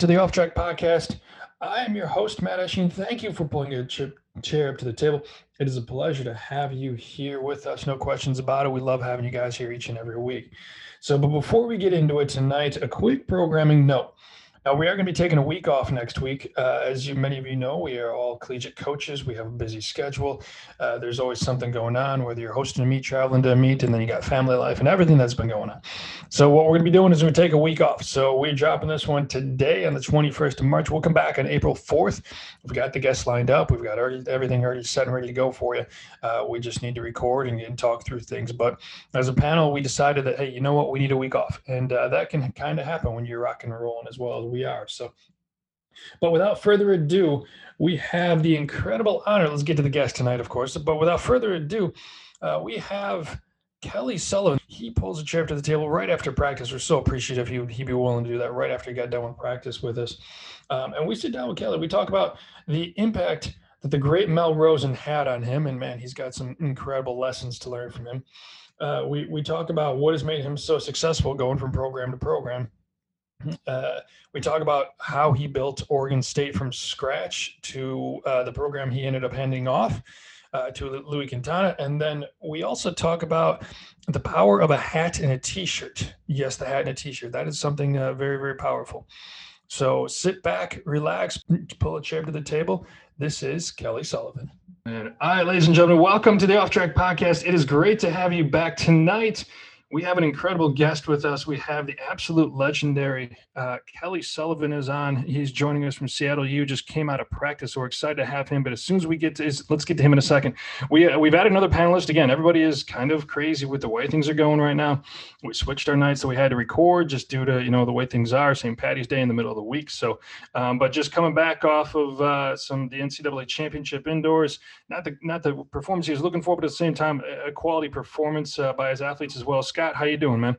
to the Off Track Podcast. I am your host, Matt Eshing. Thank you for pulling your chair up to the table. It is a pleasure to have you here with us. No questions about it. We love having you guys here each and every week. So, but before we get into it tonight, a quick programming note. Now, we are going to be taking a week off next week. Uh, as you, many of you know, we are all collegiate coaches. We have a busy schedule. Uh, there's always something going on, whether you're hosting a meet, traveling to a meet, and then you got family life and everything that's been going on. So, what we're going to be doing is to take a week off. So, we're dropping this one today on the 21st of March. We'll come back on April 4th. We've got the guests lined up. We've got already, everything already set and ready to go for you. Uh, we just need to record and, and, talk through things. But as a panel, we decided that, hey, you know what? We need a week off. And uh, that can kind of happen when you're rock and rolling as well we are. So, but without further ado, we have the incredible honor. Let's get to the guest tonight, of course. But without further ado, uh, we have Kelly Sullivan. He pulls a chair to the table right after practice. We're so appreciative he would he be willing to do that right after he got done with practice with us. Um, and we sit down with Kelly. We talk about the impact that the great Mel Rosen had on him. And man, he's got some incredible lessons to learn from him. Uh, we, we talk about what has made him so successful going from program to program. Uh, we talk about how he built Oregon State from scratch to uh, the program he ended up handing off uh, to Louie Quintana. And then we also talk about the power of a hat and a t shirt. Yes, the hat and a t shirt. That is something uh, very, very powerful. So sit back, relax, pull a chair to the table. This is Kelly Sullivan. And all right, ladies and gentlemen, welcome to the Off Track Podcast. It is great to have you back tonight we have an incredible guest with us. We have the absolute legendary uh, Kelly Sullivan is on. He's joining us from Seattle. You just came out of practice, so we're excited to have him. But as soon as we get to, his, let's get to him in a second. We uh, we've added another panelist again. Everybody is kind of crazy with the way things are going right now. We switched our nights, so we had to record just due to you know the way things are. St. Patty's Day in the middle of the week. So, um, but just coming back off of uh, some the NCAA championship indoors, not the not the performance he was looking for, but at the same time a quality performance uh, by his athletes as well. Scott, how you doing, man?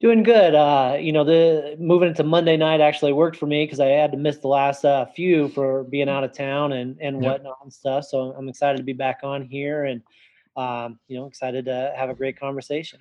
Doing good. Uh, you know, the moving into Monday night actually worked for me because I had to miss the last uh, few for being out of town and and yep. whatnot and stuff. So I'm excited to be back on here and um, you know excited to have a great conversation.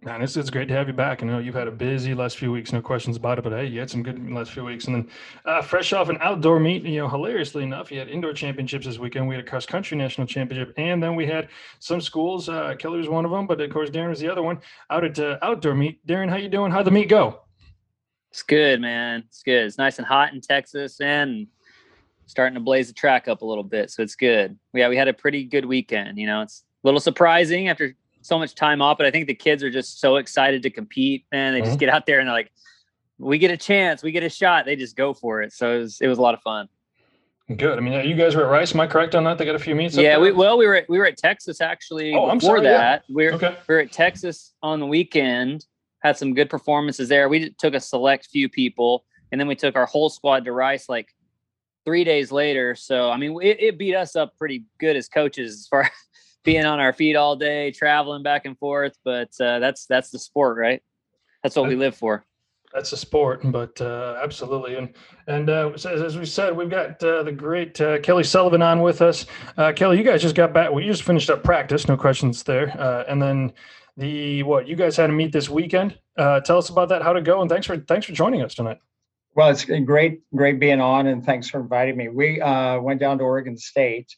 Man, it's, it's great to have you back. I know you've had a busy last few weeks, no questions about it. But hey, you had some good last few weeks, and then uh, fresh off an outdoor meet. You know, hilariously enough, you had indoor championships this weekend. We had a cross country national championship, and then we had some schools. Uh, Kelly was one of them, but of course Darren was the other one. Out at uh, outdoor meet. Darren, how you doing? How'd the meet go? It's good, man. It's good. It's nice and hot in Texas, and starting to blaze the track up a little bit, so it's good. Yeah, we had a pretty good weekend. You know, it's a little surprising after so much time off, but I think the kids are just so excited to compete, and they just mm-hmm. get out there and they're like, "We get a chance, we get a shot." They just go for it. So it was, it was a lot of fun. Good. I mean, you guys were at Rice. Am I correct on that? They got a few meets. Yeah. We, well, we were at, we were at Texas actually. Oh, I'm sorry. That yeah. we are okay. we were at Texas on the weekend. Had some good performances there. We took a select few people, and then we took our whole squad to Rice like three days later. So I mean, it, it beat us up pretty good as coaches as far being on our feet all day, traveling back and forth. But uh, that's that's the sport, right? That's what we live for. That's a sport, but uh, absolutely. And and uh, as we said, we've got uh, the great uh, Kelly Sullivan on with us. Uh, Kelly, you guys just got back. Well, you just finished up practice, no questions there. Uh, and then the what you guys had to meet this weekend. tell us about that, how to go, and thanks for thanks for joining us tonight. Well, it's great, great being on, and thanks for inviting me. We went down to Oregon State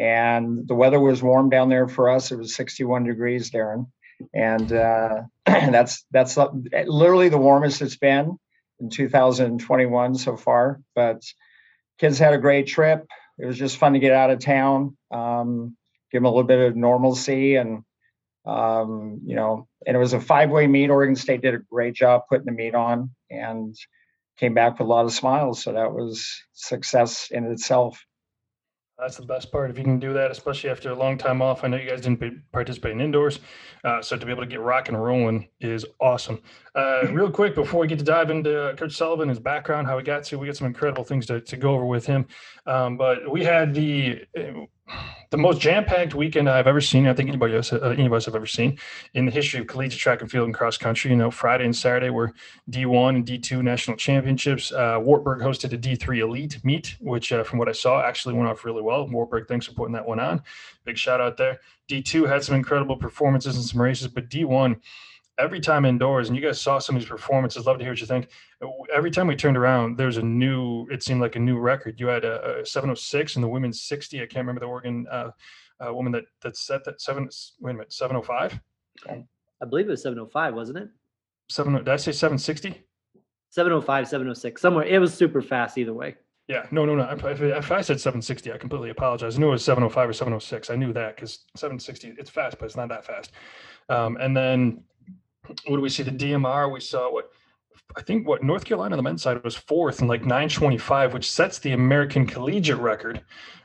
and the weather was warm down there for us. It was 61 degrees, Darren, and uh, that's that's literally the warmest it's been in 2021 so far. But kids had a great trip. It was just fun to get out of town, um, give them a little bit of normalcy, and um, you know, and it was a five-way meet. Oregon State did a great job putting the meet on, and came back with a lot of smiles. So that was success in itself. That's the best part. If you can do that, especially after a long time off. I know you guys didn't participate in indoors. Uh, so to be able to get rock and rolling is awesome. Uh, real quick, before we get to dive into Coach Sullivan, his background, how he got to, we got some incredible things to, to go over with him. Um, but we had the the most jam-packed weekend I've ever seen. I think anybody else, uh, any of us have ever seen in the history of collegiate track and field and cross country. You know, Friday and Saturday were D1 and D2 national championships. Uh, Wartburg hosted a D3 elite meet, which, uh, from what I saw, actually went off really well. Wartburg, thanks for putting that one on. Big shout out there. D2 had some incredible performances and some races, but D1 every time indoors, and you guys saw some of these performances. Love to hear what you think. Every time we turned around, there's a new. It seemed like a new record. You had a, a 706 in the women's 60. I can't remember the Oregon uh, uh, woman that that set that seven. Wait a minute, 705. I believe it was 705, wasn't it? Seven. Did I say 760? 705, 706, somewhere. It was super fast either way. Yeah, no, no, no. If, if I said 760, I completely apologize. I knew it was 705 or 706. I knew that because 760, it's fast, but it's not that fast. Um, and then what do we see? The DMR, we saw what I think what North Carolina on the men's side was fourth in like 925, which sets the American collegiate record,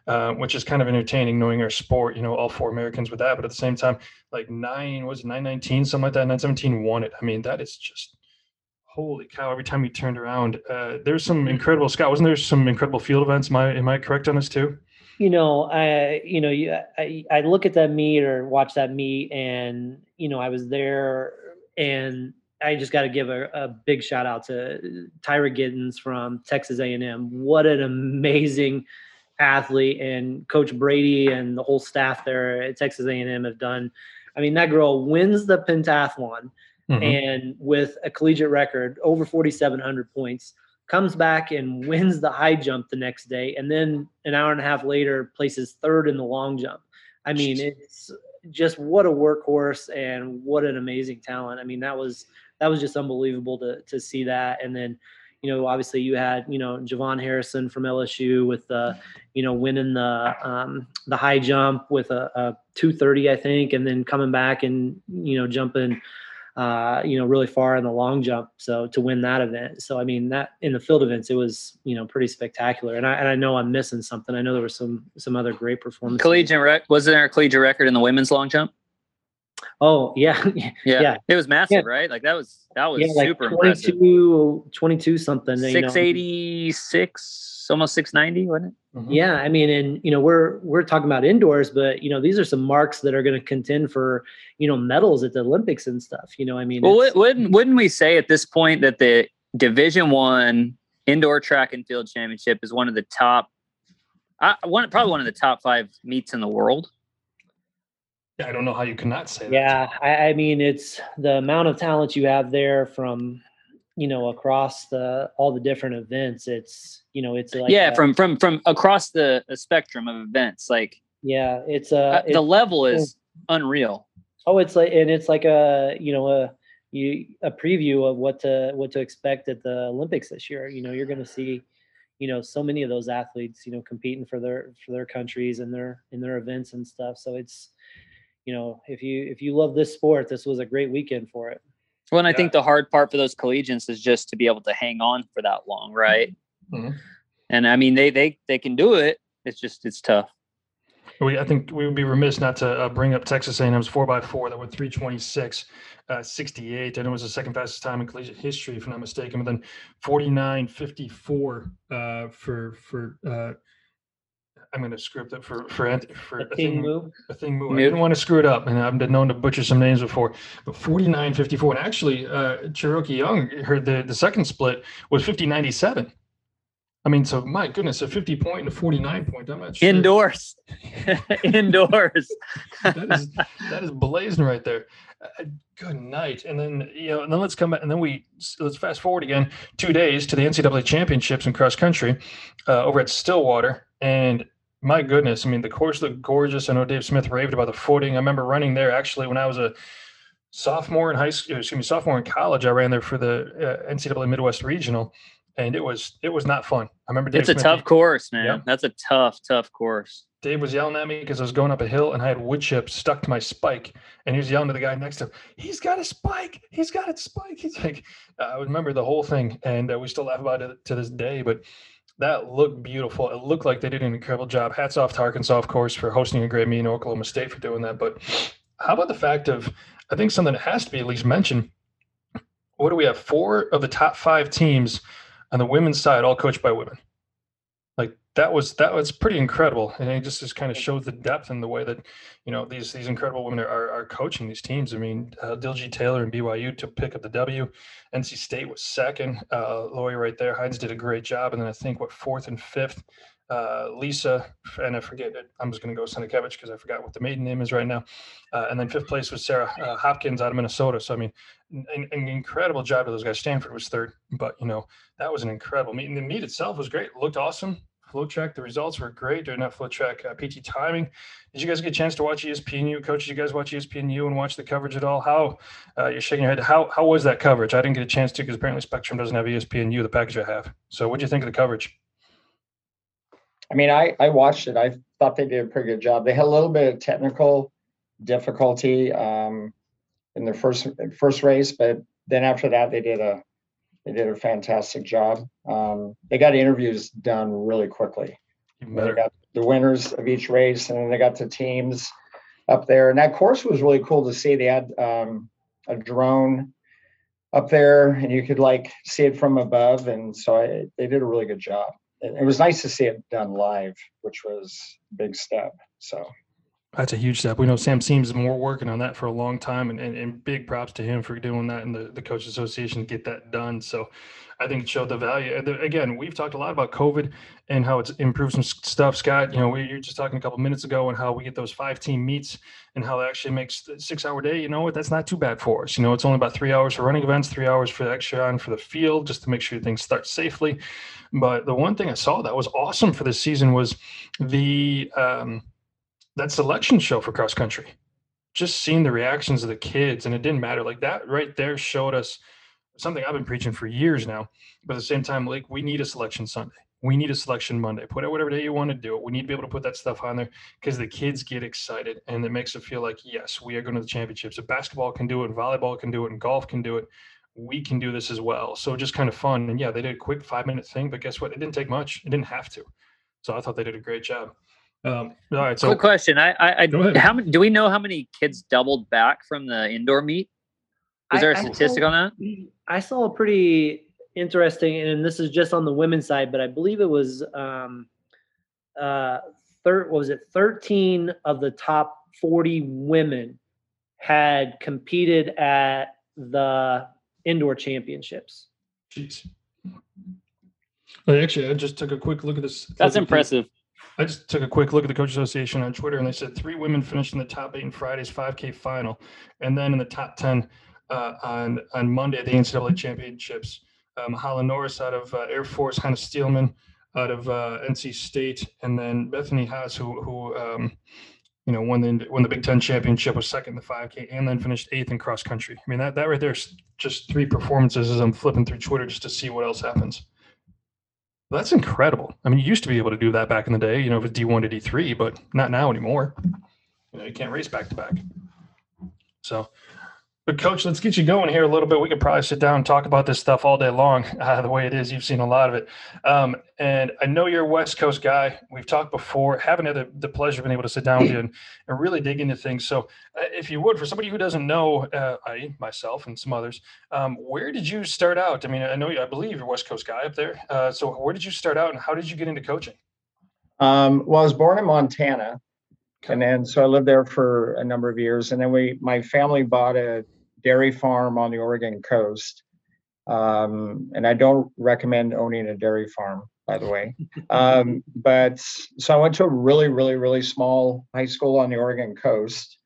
uh, which is kind of entertaining knowing our sport, you know, all four Americans with that. But at the same time, like nine, was it 919, something like that? 917 won it. I mean, that is just holy cow every time you turned around uh, there's some incredible scott wasn't there some incredible field events am i am i correct on this too you know i you know i, I look at that meet or watch that meet and you know i was there and i just got to give a, a, big shout out to Tyra Gittens from texas a&m what an amazing athlete and coach brady and the whole staff there at texas a&m have done i mean that girl wins the pentathlon mm-hmm. and with a collegiate record over 4,700 points, comes back and wins the high jump the next day, and then an hour and a half later places third in the long jump. I mean, it's just what a workhorse and what an amazing talent. I mean, that was that was just unbelievable to to see that, and then you know, obviously you had, you know, JuVaughn Harrison from LSU with the, you know, winning the um, the high jump with a, a 230, I think, and then coming back and you know jumping uh, you know, really far in the long jump. So to win that event, so I mean that in the field events, it was you know pretty spectacular. And I and I know I'm missing something. I know there was some some other great performances. Collegiate rec was there a collegiate record in the women's long jump? Oh yeah, yeah, yeah. It was massive, yeah. right? Like that was that was yeah, like super 22, impressive. 22 something. Six eighty six, almost six ninety, wasn't it? Mm-hmm. Yeah, I mean, and you know, we're we're talking about indoors, but you know, these are some marks that are going to contend for you know medals at the Olympics and stuff. You know, I mean, well, wouldn't wouldn't we say at this point that the Division One indoor track and field championship is one of the top, I one probably one of the top five meets in the world? Yeah, I don't know how you cannot say that. Yeah, I, I mean, it's the amount of talent you have there from you know across the all the different events it's you know it's like yeah a, from from from across the, the, spectrum of events like yeah it's a uh the level is unreal oh it's like and it's like a you know a you a preview of what to what to expect at the olympics this year you know you're going to see you know so many of those athletes you know competing for their for their countries and their in their events and stuff so it's you know if you if you love this sport this was a great weekend for it well, and I think the hard part for those collegians is just to be able to hang on for that long, right? Mm-hmm. And I mean, they they they can do it. It's just it's tough. We, I think we would be remiss not to uh, bring up Texas A&M's four x four that went 326, uh, 68, and it was the second fastest time in collegiate history, if I'm not mistaken. But then 49, 54 uh, for for uh, I'm going to script it for for for Athing Mu. A thing move. I didn't want to screw it up, and I've been known to butcher some names before. But 49.54, and actually, uh, Charokee Young heard the the second split was 50.97. I mean, so my goodness, a 50 point and a 49 point. I'm not sure. Indoors. Indoors. that is that is blazing right there. Uh, good night. And then you know, and then let's come back and then we let's fast forward again two days to the NCAA championships in cross country uh, over at Stillwater. And my goodness, I mean, the course looked gorgeous. I know Dave Smith raved about the footing. I remember running there actually when I was a sophomore in high school, excuse me, sophomore in college. I ran there for the uh, NCAA Midwest Regional, and it was it was not fun. I remember Dave it's a Smith, tough course, man. Yeah. That's a tough, tough course. Dave was yelling at me because I was going up a hill and I had wood chips stuck to my spike, and he was yelling to the guy next to him, "He's got a spike! He's got a spike!" He's like, uh, I remember the whole thing, and uh, we still laugh about it to this day, but that looked beautiful. It looked like they did an incredible job. Hats off to Arkansas, of course, for hosting a great meeting, in Oklahoma State for doing that. But how about the fact of, I think something that has to be at least mentioned. What do we have? Four of the top five teams on the women's side, all coached by women that was that was pretty incredible and it just, just kind of shows the depth and the way that you know these these incredible women are, are coaching these teams i mean uh, diljeet taylor and byu to pick up the w nc state was second uh lori right there Henes did a great job and then i think what fourth and fifth uh, Lisa, and I forget it. I'm just going to go Senikevich because I forgot what the maiden name is right now. Uh, and then fifth place was Sarah uh, Hopkins out of Minnesota. So I mean, an, an, incredible job to those guys. Stanford was third, but you know that was an incredible meet. And the meet itself was great. It looked awesome. FloTrack, the results were great during that FloTrack uh, PT timing. Did you guys get a chance to watch ESPNU? Coach, did you guys watch ESPNU and watch the coverage at all? How uh, you're shaking your head? How how was that coverage? I didn't get a chance to because apparently Spectrum doesn't have ESPNU, the package I have. So what do you think of the coverage? I mean, I I watched it. I thought they did a pretty good job. They had a little bit of technical difficulty um, in their first first race, but then after that, they did a they did a fantastic job. Um, they got interviews done really quickly. They got the winners of each race, and then they got the teams up there. And that course was really cool to see. They had um, a drone up there, and you could like see it from above. And so I, they did a really good job. It, it was nice to see it done live, which was a big step. So that's a huge step. We know Sam Seemes been working on that for a long time, and, and, and big props to him for doing that and the, the Coach Association to get that done. So I think it showed the value. Again, we've talked a lot about COVID and how it's improved some stuff. Scott, you know, we, you were just talking a couple minutes ago and how we get those five team meets and how that actually makes six hour day. You know what? That's not too bad for us. You know, it's only about three hours for running events, three hours for the extra on for the field, just to make sure things start safely. But the one thing I saw that was awesome for this season was the, um, that selection show for cross country. Just seeing the reactions of the kids, and it didn't matter. Like that right there showed us something I've been preaching for years now. But at the same time, like we need a selection Sunday. We need a selection Monday. Put it whatever day you want to do it. We need to be able to put that stuff on there because the kids get excited and it makes it feel like, yes, we are going to the championships. If basketball can do it, and volleyball can do it, and golf can do it, we can do this as well. So just kind of fun. And yeah, they did a quick five minute thing, but guess what? It didn't take much. It didn't have to. So I thought they did a great job. Um, all right. So, quick question: I, I, I how many? Do we know how many kids doubled back from the indoor meet? Is there a statistic saw, on that? I saw a pretty interesting, and this is just on the women's side, but I believe it was um, uh, third. What was it? Thirteen of the top forty women had competed at the indoor championships. Jeez. Actually, I just took a quick look at this. That's impressive. I just took a quick look at the Coach Association on Twitter, and they said three women finished in the top eight in Friday's 5K final, and then in the top 10 uh, on on Monday at the NCAA championships. Um, Holland Norris out of uh, Air Force, Hannah Steelman out of uh, NC State, and then Bethany Hasz, who who um, you know won the won the Big Ten championship, was second in the 5K, and then finished eighth in cross country. I mean that that right there is just three performances as I'm flipping through Twitter just to see what else happens. That's incredible. I mean, you used to be able to do that back in the day, you know, with D1 to D3, but not now anymore. You know, you can't race back to back. So but coach, let's get you going here a little bit. We could probably sit down and talk about this stuff all day long. Uh, the way it is, you've seen a lot of it, um, and I know you're a West Coast guy. We've talked before. Haven't had the, the pleasure of being able to sit down with you and, and really dig into things. So, uh, if you would, for somebody who doesn't know, uh, I myself and some others, um, where did you start out? I mean, I know you, I believe you're a West Coast guy up there. Uh, so, where did you start out, and how did you get into coaching? Um, well, I was born in Montana, and then so I lived there for a number of years, and then we my family bought a dairy farm on the Oregon coast. Um, and I don't recommend owning a dairy farm, by the way. Um, but so I went to a really, really, really small high school on the Oregon coast.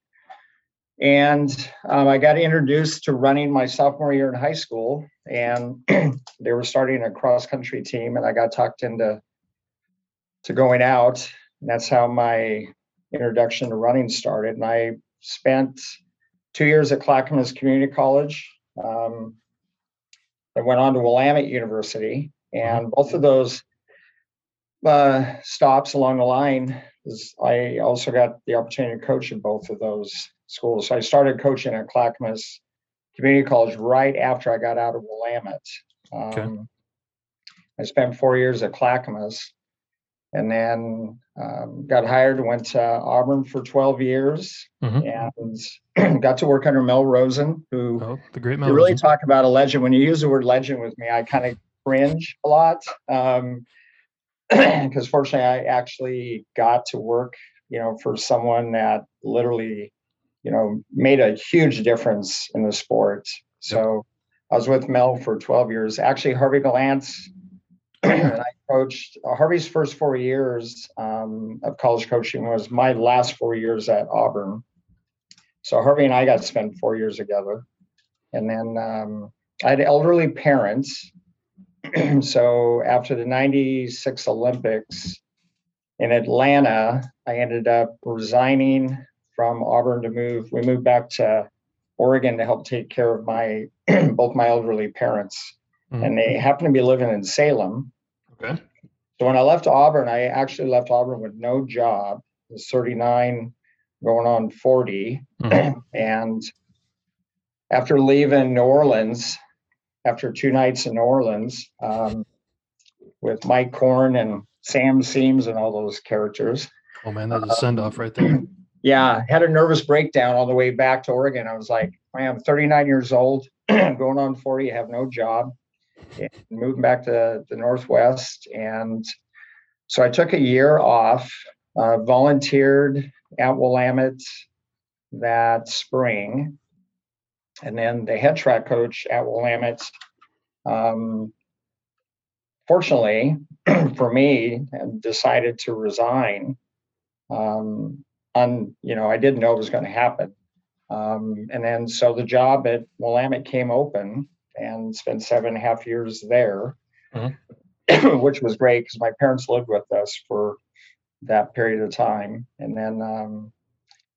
And um, I got introduced to running my sophomore year in high school, and they were starting a cross country team, and I got talked into to going out. And that's how my introduction to running started. And I spent two years at Clackamas Community College. Um, I went on to Willamette University, and both of those uh, stops along the line is I also got the opportunity to coach at both of those schools. So I started coaching at Clackamas Community College right after I got out of Willamette. Um, okay. I spent four years at Clackamas, and then um, got hired, went to Auburn for 12 years, mm-hmm. and got to work under Mel Rosen, who oh, the great Mel. You really talk about a legend. When you use the word legend with me, I kind of cringe a lot because, um, fortunately, I actually got to work, you know, for someone that literally, you know, made a huge difference in the sport. So. Yep. I was with Mel for 12 years. Actually, Harvey Glance, and I coached uh, Harvey's first four years um, of college coaching was my last four years at Auburn. So Harvey and I got to spend four years together, and then um, I had elderly parents. so after the '96 Olympics in Atlanta, I ended up resigning from Auburn to move. We moved back to Oregon to help take care of my both my elderly parents, mm-hmm. and they happened to be living in Salem. Okay. So when I left Auburn, I actually left Auburn with no job. I was 39, going on 40, mm-hmm. and after leaving New Orleans, after two nights in New Orleans, um, with Mike Korn and Sam Seemes and all those characters. Oh man, that's a send off right there yeah, had a nervous breakdown on the way back to Oregon. I was like, I'm 39 years old, going on 40, have no job, moving back to the Northwest. And so I took a year off, uh, volunteered at Willamette that spring. And then the head track coach at Willamette, um, fortunately for me, decided to resign. Um, on, you know, I didn't know it was going to happen. Um, and then so the job at Willamette came open and spent seven and a half years there, mm-hmm. which was great because my parents lived with us for that period of time. And then, um,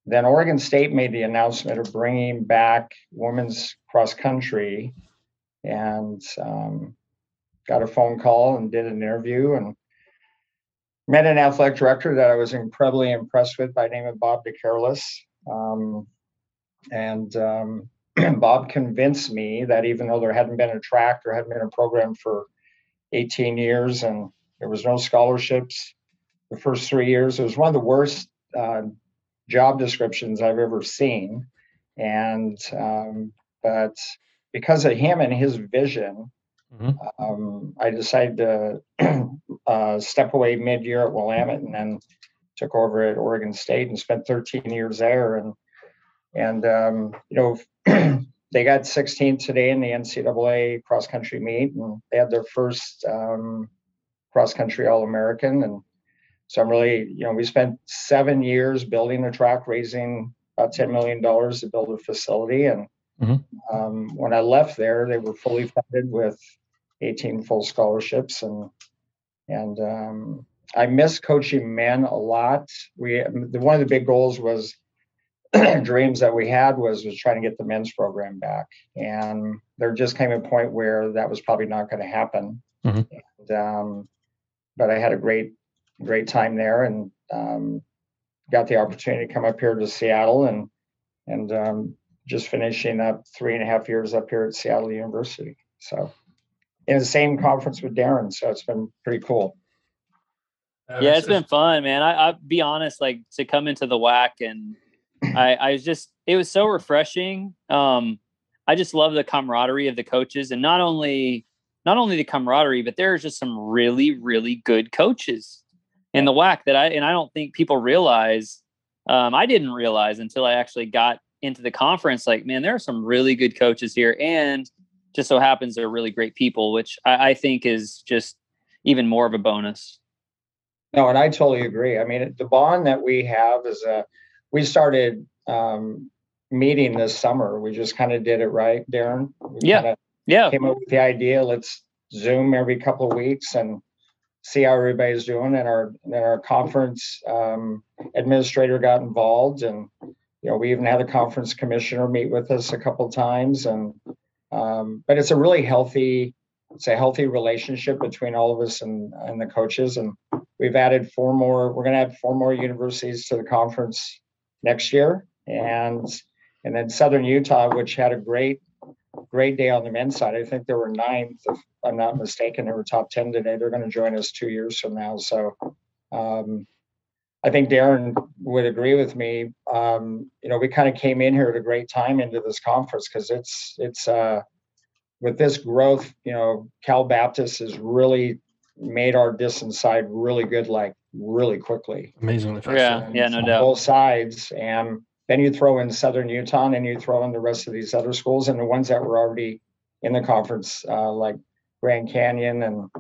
then Oregon State made the announcement of bringing back women's cross country, and um, got a phone call and did an interview and met an athletic director that I was incredibly impressed with by name of Bob DeCarolis. Um, and um, Bob convinced me that even though there hadn't been a track, there hadn't been a program for 18 years, and there was no scholarships the first three years. It was one of the worst uh, job descriptions I've ever seen. And um, but because of him and his vision, Mm-hmm. Um, I decided to uh, step away mid-year at Willamette and then took over at Oregon State and spent 13 years there. And and um, you know they got 16th today in the NCAA cross country meet, and they had their first um, cross country All American. And so I'm really you know we spent seven years building the track, raising about 10 million dollars to build a facility and. Mm-hmm. Um, when I left there, they were fully funded with 18 full scholarships and and um, I miss coaching men a lot. We the, one of the big goals was dreams that we had was was trying to get the men's program back, and there just came a point where that was probably not going to happen. Mm-hmm. And, um, but I had a great great time there, and um, got the opportunity to come up here to Seattle and and um, just finishing up three and a half years up here at Seattle University. So in the same conference with Darren. So it's been pretty cool. Yeah, it's been fun, man. I, I'll be honest, like to come into the WAC and I, I was just, it was so refreshing. Um, I just love the camaraderie of the coaches and not only, not only the camaraderie, but there's just some really, really good coaches in the WAC that I, and I don't think people realize, um, I didn't realize until I actually got into the conference, like, man, there are some really good coaches here. And just so happens they're really great people, which I, I think is just even more of a bonus. No, and I totally agree. I mean, the bond that we have is a, we started um, meeting this summer. We just kind of did it right, Darren. We yeah. Yeah. Came up with the idea. Let's Zoom every couple of weeks and see how everybody's doing. And our then our conference um, administrator got involved, and you know we even had a conference commissioner meet with us a couple times, and um, but it's a really healthy, it's a healthy relationship between all of us and, and the coaches. And we've added four more, we're going to add four more universities to the conference next year. And, and then Southern Utah, which had a great, great day on the men's side. I think there were ninth, if I'm not mistaken. They were top 10 today. They're going to join us two years from now. So, um, I think Darren would agree with me. Um, you know, we kind of came in here at a great time into this conference because it's it's uh, with this growth. You know, Cal Baptist is really made our distance side really good, like really quickly. Amazingly fast. Yeah, yeah, no doubt. Both sides, and then you throw in Southern Utah, and you throw in the rest of these other schools, and the ones that were already in the conference, uh, like Grand Canyon and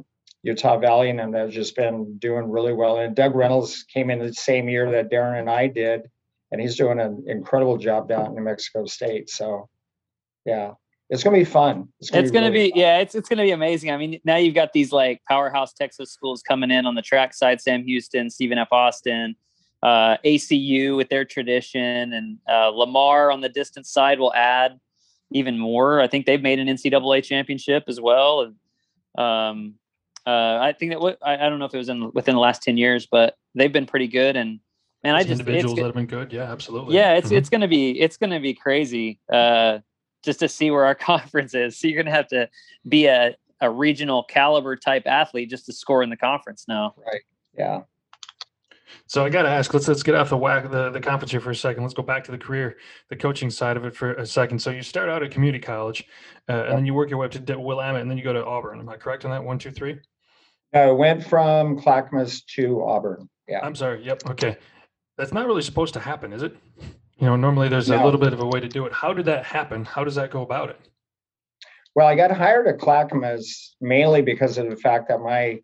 Utah Valley, and they've just been doing really well. And Doug Reynolds came in the same year that Darren and I did, and he's doing an incredible job down in New Mexico State. So, yeah, it's gonna be fun. It's gonna, it's be, gonna really be yeah, it's it's gonna be amazing. I mean, now you've got these like powerhouse Texas schools coming in on the track side: Sam Houston, Stephen F. Austin, uh, ACU with their tradition, and uh, Lamar on the distance side will add even more. I think they've made an NCAA championship as well. And um, uh, I think that what I, I, don't know if it was in within the last ten years, but they've been pretty good. And man, I just individuals that have been good. Yeah, absolutely. Yeah, it's mm-hmm. it's gonna be it's gonna be crazy. Uh, just to see where our conference is. So you're gonna have to be a a regional caliber type athlete just to score in the conference now. Right. Yeah. So I got to ask. Let's let's get off the WAC the, the conference here for a second. Let's go back to the career, the coaching side of it for a second. So you start out at community college, uh, and then you work your way up to Willamette, and then you go to Auburn. Am I correct on that? One, two, three. I went from Clackamas to Auburn. Yeah. I'm sorry. Yep. Okay. That's not really supposed to happen, is it? You know, normally there's no. a little bit of a way to do it. How did that happen? How does that go about it? Well, I got hired at Clackamas mainly because of the fact that my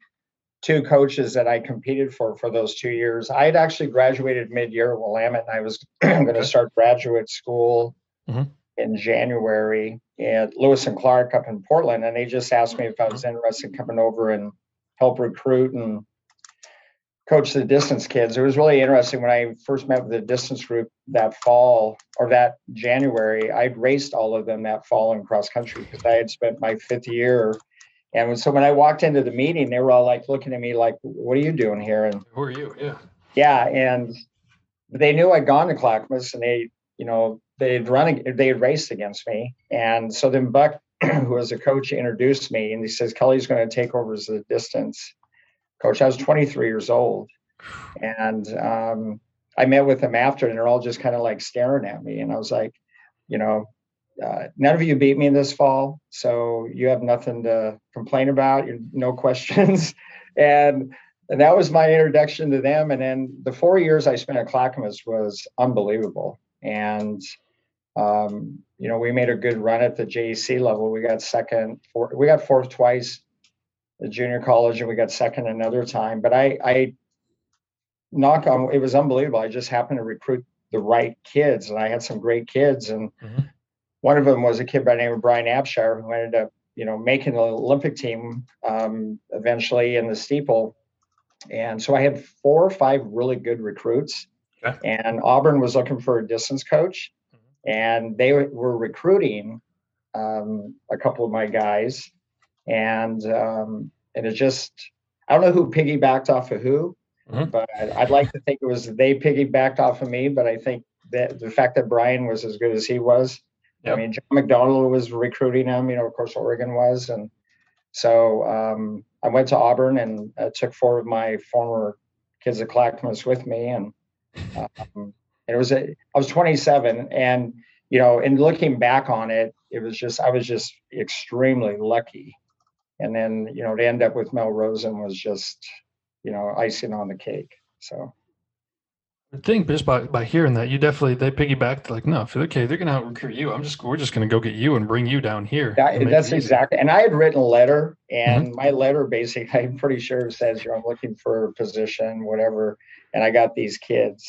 two coaches that I competed for for those two years, I had actually graduated mid-year at Willamette, and I was going to start graduate school mm-hmm. in January at Lewis and Clark up in Portland, and they just asked me if I was interested in coming over and help recruit and coach the distance kids. It was really interesting when I first met with the distance group that fall or that January. I'd raced all of them that fall in cross country because I had spent my fifth year. And so when I walked into the meeting, they were all like looking at me like, "What are you doing here?" And who are you? Yeah, yeah. And they knew I'd gone to Clackamas, and they, you know, they'd run, they had raced against me. And so then Buck, who was a coach, introduced me, and he says Kelly's going to take over as the distance coach. I was 23 years old, and um, I met with them after, and they're all just kind of like staring at me, and I was like, you know, uh, none of you beat me this fall, so you have nothing to complain about. You're, no questions, and and that was my introduction to them. And then the four years I spent at Clackamas was unbelievable, and um, you know, we made a good run at the JEC level. We got second, four, we got fourth twice the junior college and we got second another time. But I, I knock on it was unbelievable. I just happened to recruit the right kids and I had some great kids. And mm-hmm. one of them was a kid by the name of Brian Abshire who ended up, you know, making the Olympic team um, eventually in the steeple. And so I had four or five really good recruits. Okay. And Auburn was looking for a distance coach. Mm-hmm. And they were recruiting um, a couple of my guys and um, and it just I don't know who piggybacked off of who, mm-hmm. but I'd like to think it was they piggybacked off of me. But I think that the fact that Brian was as good as he was, yep. I mean, John McDonnell was recruiting him. You know, of course, Oregon was, and so um, I went to Auburn and uh, took four of my former kids at Clackamas with me, and um, it was a, I was 27, and you know, in looking back on it, it was just I was just extremely lucky and then you know to end up with Mel Rosen was just you know icing on the cake. So. I think just by, by hearing that, you definitely they piggybacked like, no, okay, they're gonna out recruit you. I'm just we're just gonna go get you and bring you down here. That, that's exactly. And I had written a letter, and mm-hmm. my letter basically, I'm pretty sure it says, you know, I'm looking for a position, whatever, and I got these kids.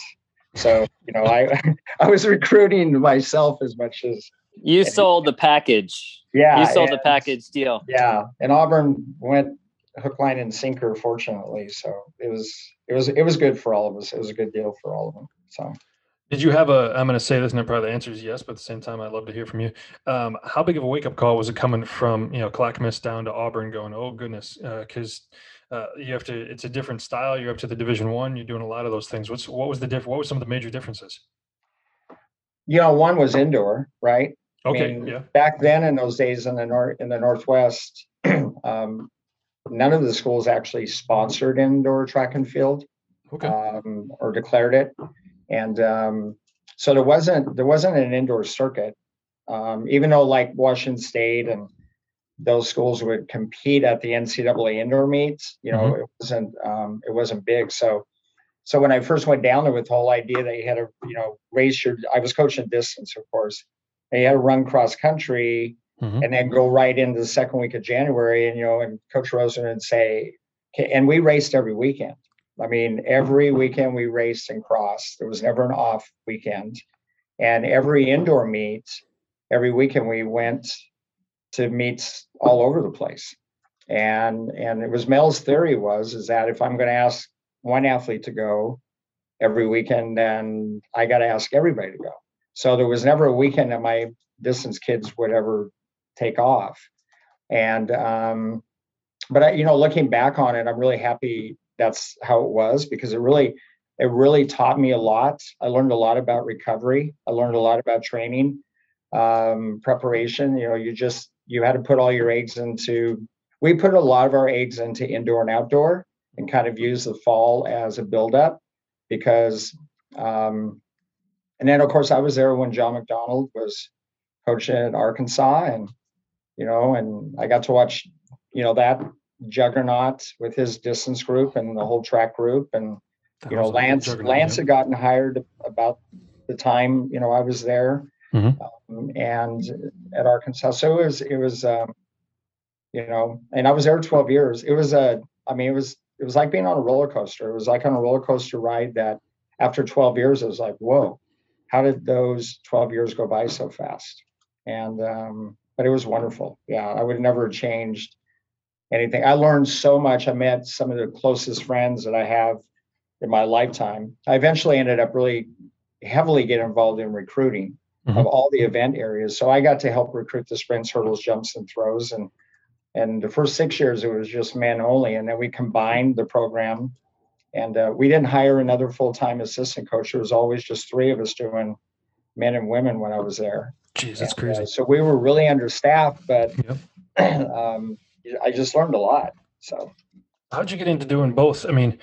So you know, I I was recruiting myself as much as you sold the package. Yeah. You sold the package deal. Yeah. And Auburn went hook, line, and sinker, fortunately. So it was it was it was good for all of us. It was a good deal for all of them. So did you have a i'm going to say this and probably the answer is yes but at the same time i'd love to hear from you um, how big of a wake-up call was it coming from you know clackamas down to auburn going oh goodness because uh, uh, you have to it's a different style you're up to the division one you're doing a lot of those things what's what was the diff what was some of the major differences you know one was indoor right Okay. I mean, yeah. Back then, in those days in the north in the northwest, um, none of the schools actually sponsored indoor track and field, okay. um, or declared it, and um, so there wasn't there wasn't an indoor circuit. Um, even though like Washington State and those schools would compete at the NCAA indoor meets, you know, mm-hmm. it wasn't um, it wasn't big. So so when I first went down there with the whole idea that you had to, you know, race your I was coaching distance, of course they had to run cross country mm-hmm. and then go right into the second week of January. And, you know, and Coach Rosen would say, and we raced every weekend. I mean, every weekend we raced and crossed. There was never an off weekend. And every indoor meet, every weekend we went to meets all over the place. And and it was Mel's theory was is that if I'm going to ask one athlete to go every weekend, then I got to ask everybody to go. So there was never a weekend that my distance kids would ever take off. And um, but I, you know, looking back on it, I'm really happy that's how it was because it really it really taught me a lot. I learned a lot about recovery. I learned a lot about training, um, preparation. You know, you just you had to put all your eggs into. We put a lot of our eggs into indoor and outdoor, and kind of use the fall as a buildup, because. Um, and then of course I was there when John McDonnell was coaching at Arkansas, and you know, and I got to watch, you know, that juggernaut with his distance group and the whole track group, and you know, Lance Lance had gotten hired about the time you know I was there, mm-hmm. um, and at Arkansas. So it was it was um, you know, and I was there 12 years. It was a I mean it was it was like being on a roller coaster. It was like on a roller coaster ride that after 12 years it was like whoa, how did those 12 years go by so fast? And um, but it was wonderful. Yeah, I would never have changed anything. I learned so much. I met some of the closest friends that I have in my lifetime. I eventually ended up really heavily getting involved in recruiting mm-hmm. of all the event areas. So I got to help recruit the sprints, hurdles, jumps, and throws. And and the first six years it was just men only, and then we combined the program. And uh, we didn't hire another full time assistant coach. There was always just three of us doing men and women when I was there. Jeez, that's and, crazy. Uh, so we were really understaffed, but yep. um, I just learned a lot. So, how'd you get into doing both? I mean,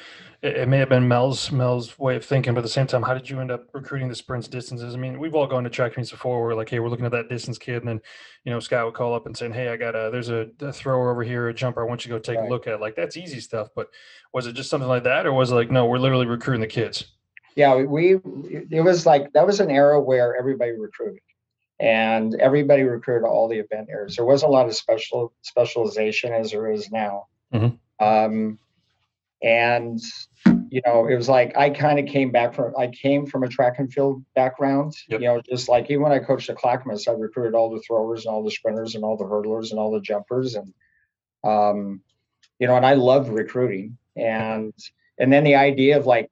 it, it, may have been Mel's Mel's way of thinking, but at the same time, how did you end up recruiting the sprints distances? I mean, we've all gone to track meets before. We're like, hey, we're looking at that distance kid, and then you know, Scott would call up and saying, hey, I got a there's a, a thrower over here, a jumper. I want you to go take right. a look at. Like that's easy stuff, but was it just something like that, or was it like, no, we're literally recruiting the kids? Yeah, we it was like that was an era where everybody recruited and everybody recruited all the event areas. There wasn't a lot of special specialization as there is now. Mm-hmm. Um, and you know, it was like I kind of came back from I came from a track and field background. Yep. You know, just like even when I coached the Clackamas, I recruited all the throwers and all the sprinters and all the hurdlers and all the jumpers and um, you know, and I loved recruiting and and then the idea of like,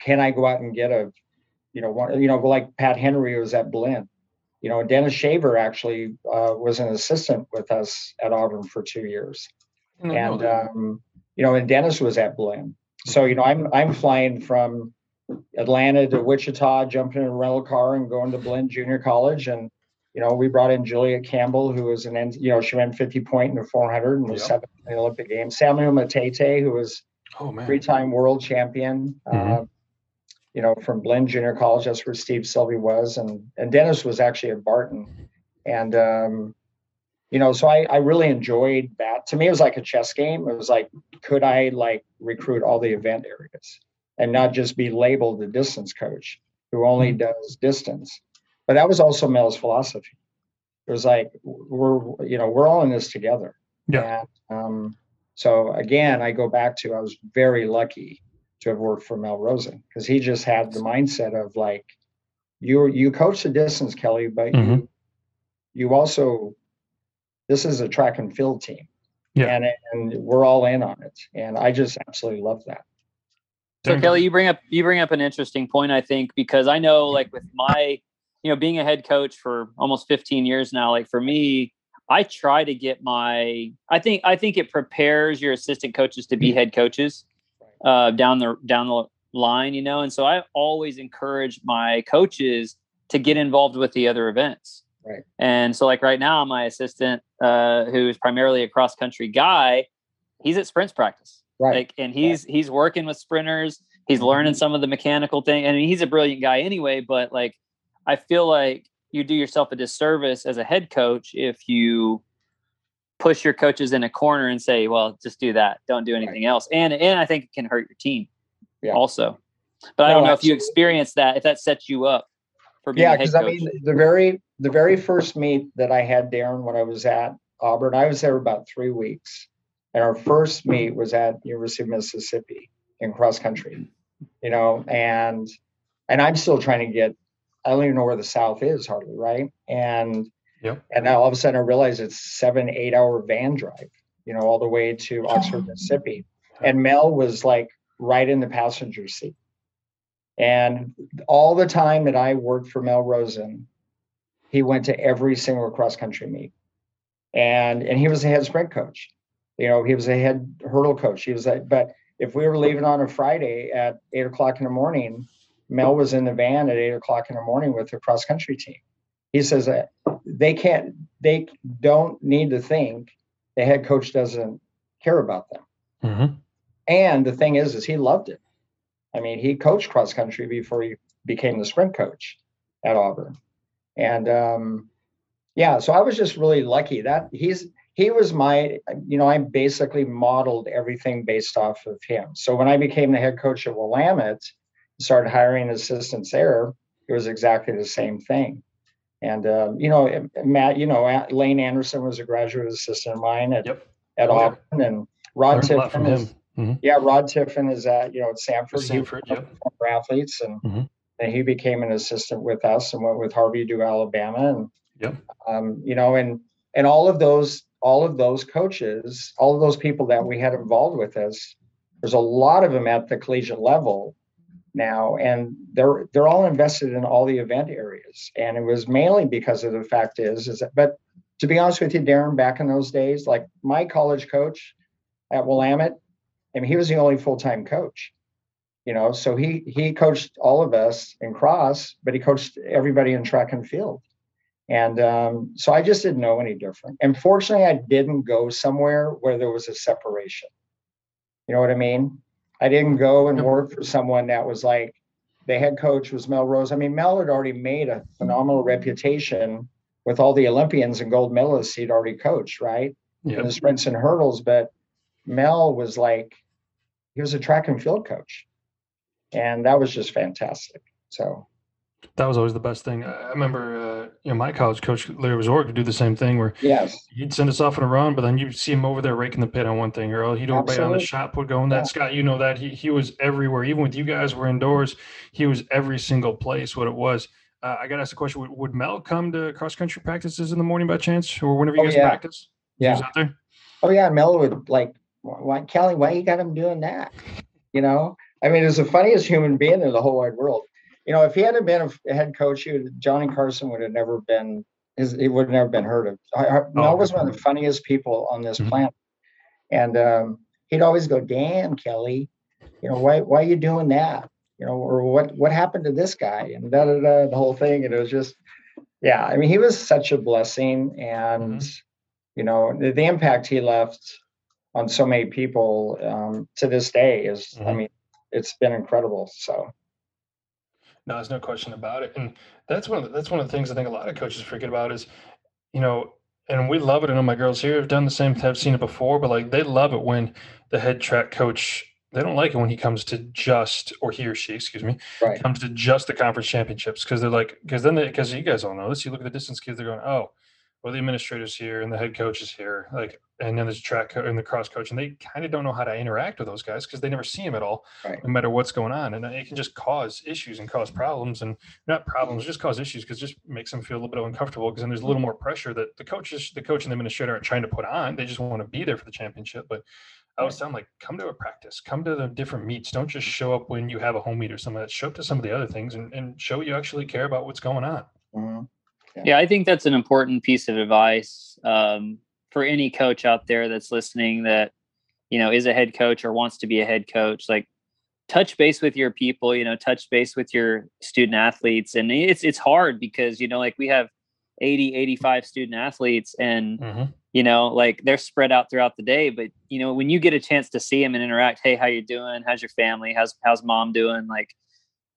can I go out and get a, you know, one, you know, like Pat Henry was at Blinn you know, Dennis Shaver actually uh, was an assistant with us at Auburn for two years, and um, you know, and Dennis was at Blinn. So you know, I'm I'm flying from Atlanta to Wichita, jumping in a rental car and going to Blinn Junior College, and you know, we brought in Julia Campbell, who was an you know she ran 50 point in the 400 and was yep. seventh in the Olympic Games. Samuel Matete, who was oh, three-time world champion. Mm-hmm. Uh, you know, from Blinn Junior College. That's where Steve Sylvie was, and and Dennis was actually at Barton, and um, you know, so I I really enjoyed that. To me, it was like a chess game. It was like, could I like recruit all the event areas and not just be labeled the distance coach who only mm-hmm. does distance? But that was also Mel's philosophy. It was like we're you know we're all in this together. Yeah. And, um, so again, I go back to I was very lucky to have worked for Mel Rosen because he just had the mindset of like you you coach the distance, Kelly, but mm-hmm. you you also this is a track and field team. Yeah. And and we're all in on it. And I just absolutely love that. So Kelly, you bring up you bring up an interesting point, I think, because I know like with my, you know, being a head coach for almost 15 years now, like for me, I try to get my I think I think it prepares your assistant coaches to be mm-hmm. head coaches uh, down the down the line, you know. And so I always encourage my coaches to get involved with the other events. Right. And so, like right now, my assistant, uh, who is primarily a cross country guy, he's at sprints practice. Right. Like, and he's right. he's working with sprinters. He's mm-hmm. learning some of the mechanical thing. I and mean, he's a brilliant guy anyway. But like, I feel like you do yourself a disservice as a head coach if you push your coaches in a corner and say, well, just do that. Don't do anything right. else. And and I think it can hurt your team yeah. also. But no, I don't know absolutely. if you experience that, if that sets you up for being yeah, because I mean the very the very first meet that I had Darren when I was at Auburn, I was there about three weeks. and our first meet was at University of Mississippi in cross country. You know, and and I'm still trying to get. I don't even know where the South is hardly, right? And yeah and now all of a sudden I realize it's seven, eight hour van drive, you know, all the way to Oxford, Mississippi. And Mel was like right in the passenger seat. And all the time that I worked for Mel Rosen, he went to every single cross country meet. And and he was a head sprint coach. You know, he was a head hurdle coach. He was a, but if we were leaving on a Friday at eight o'clock in the morning, Mel was in the van at eight o'clock in the morning with the cross country team. He says that they can't, they don't need to think the head coach doesn't care about them. Mm-hmm. And the thing is, is he loved it. I mean, he coached cross country before he became the sprint coach at Auburn. And um, yeah, so I was just really lucky that he's he was my, you know, I basically modeled everything based off of him. So when I became the head coach at Willamette, started hiring assistants there, it was exactly the same thing. And um, you know, Matt, you know, Lane Anderson was a graduate assistant of mine at Yep. at Oh. Auburn, and Rod Tiffin is, him. Mhm. yeah, Rod Tiffin is at you know at Sanford. Sanford, yep. former athletes, and Mhm. and he became an assistant with us and went with Harvey to Alabama, and Yep. um, you know, and and all of those all of those coaches, all of those people that we had involved with us, there's a lot of them at the collegiate level now, and they're they're all invested in all the event areas, and it was mainly because of the fact is is that, but to be honest with you, Darren, back in those days, like my college coach at Willamette, I mean, he was the only full time coach. You know, so he he coached all of us in cross, but he coached everybody in track and field. And um, so I just didn't know any different. And fortunately, I didn't go somewhere where there was a separation. You know what I mean? I didn't go and work for someone that was like the head coach was Mel Rosen. I mean, Mel had already made a phenomenal reputation with all the Olympians and gold medalists he'd already coached, right? Yep. in the sprints and hurdles, but Mel was like, he was a track and field coach. And that was just fantastic. So, That was always the best thing. I remember, uh, you know, my college coach, Larry Zorg, would do the same thing where yes, he'd send us off on a run, but then you'd see him over there raking the pit on one thing, or oh, he'd over by on the shot put going that. Yeah. Scott, you know that he he was everywhere. Even with you guys were indoors, he was every single place. What it was. Uh, I got to ask the question: would, would Mel come to cross country practices in the morning by chance, or whenever you Oh, guys yeah. practice? Was yeah. out there. Oh, yeah. Mel would like, why, Kelly, why you got him doing that? You know, I mean, he's the funniest human being in the whole wide world. You know, if he hadn't been a head coach, he would, Johnny Carson would have never been, his, he would have never been heard of. I- I- Mel was one of the funniest people on this Mhm. planet. And um, he'd always go, damn, Kelly, you know, why, why are you doing that? You know, or what, what happened to this guy? And da, da, da, the whole thing. And it was just, yeah, I mean, he was such a blessing. And, you know, the, the impact he left on so many people um, to this day is, I Mhm. mean, it's been incredible. So, No, there's no question about it, and that's one of the, that's one of the things I think a lot of coaches forget about is, you know, and we love it. I know my girls here have done the same, have seen it before, but like they love it when the head track coach. They don't like it when he comes to just or he or she, excuse me, right. comes to just the conference championships because they're like because then because you guys all know this. You look at the distance kids, they're going, oh, well the administrators here and the head coach is here, like, and then there's track co- and the cross coach, and they kind of don't know how to interact with those guys because they never see them at all Right. no matter what's going on. And it can just cause issues and cause problems and not problems, just cause issues because just makes them feel a little bit uncomfortable because then there's a little more pressure that the coaches, the coach and the administrator aren't trying to put on. They just want to be there for the championship. But I was telling like, come to a practice, come to the different meets. Don't just show up when you have a home meet or something. That show up to some of the other things and, and show you actually care about what's going on. Mhm. Yeah, I think that's an important piece of advice um, for any coach out there that's listening that you know is a head coach or wants to be a head coach. Like, touch base with your people. You know, touch base with your student athletes, and it's it's hard because you know, like we have 80, 85 student athletes, and Mhm. you know, like they're spread out throughout the day. But you know, when you get a chance to see them and interact, hey, how you doing? How's your family? How's how's mom doing? Like,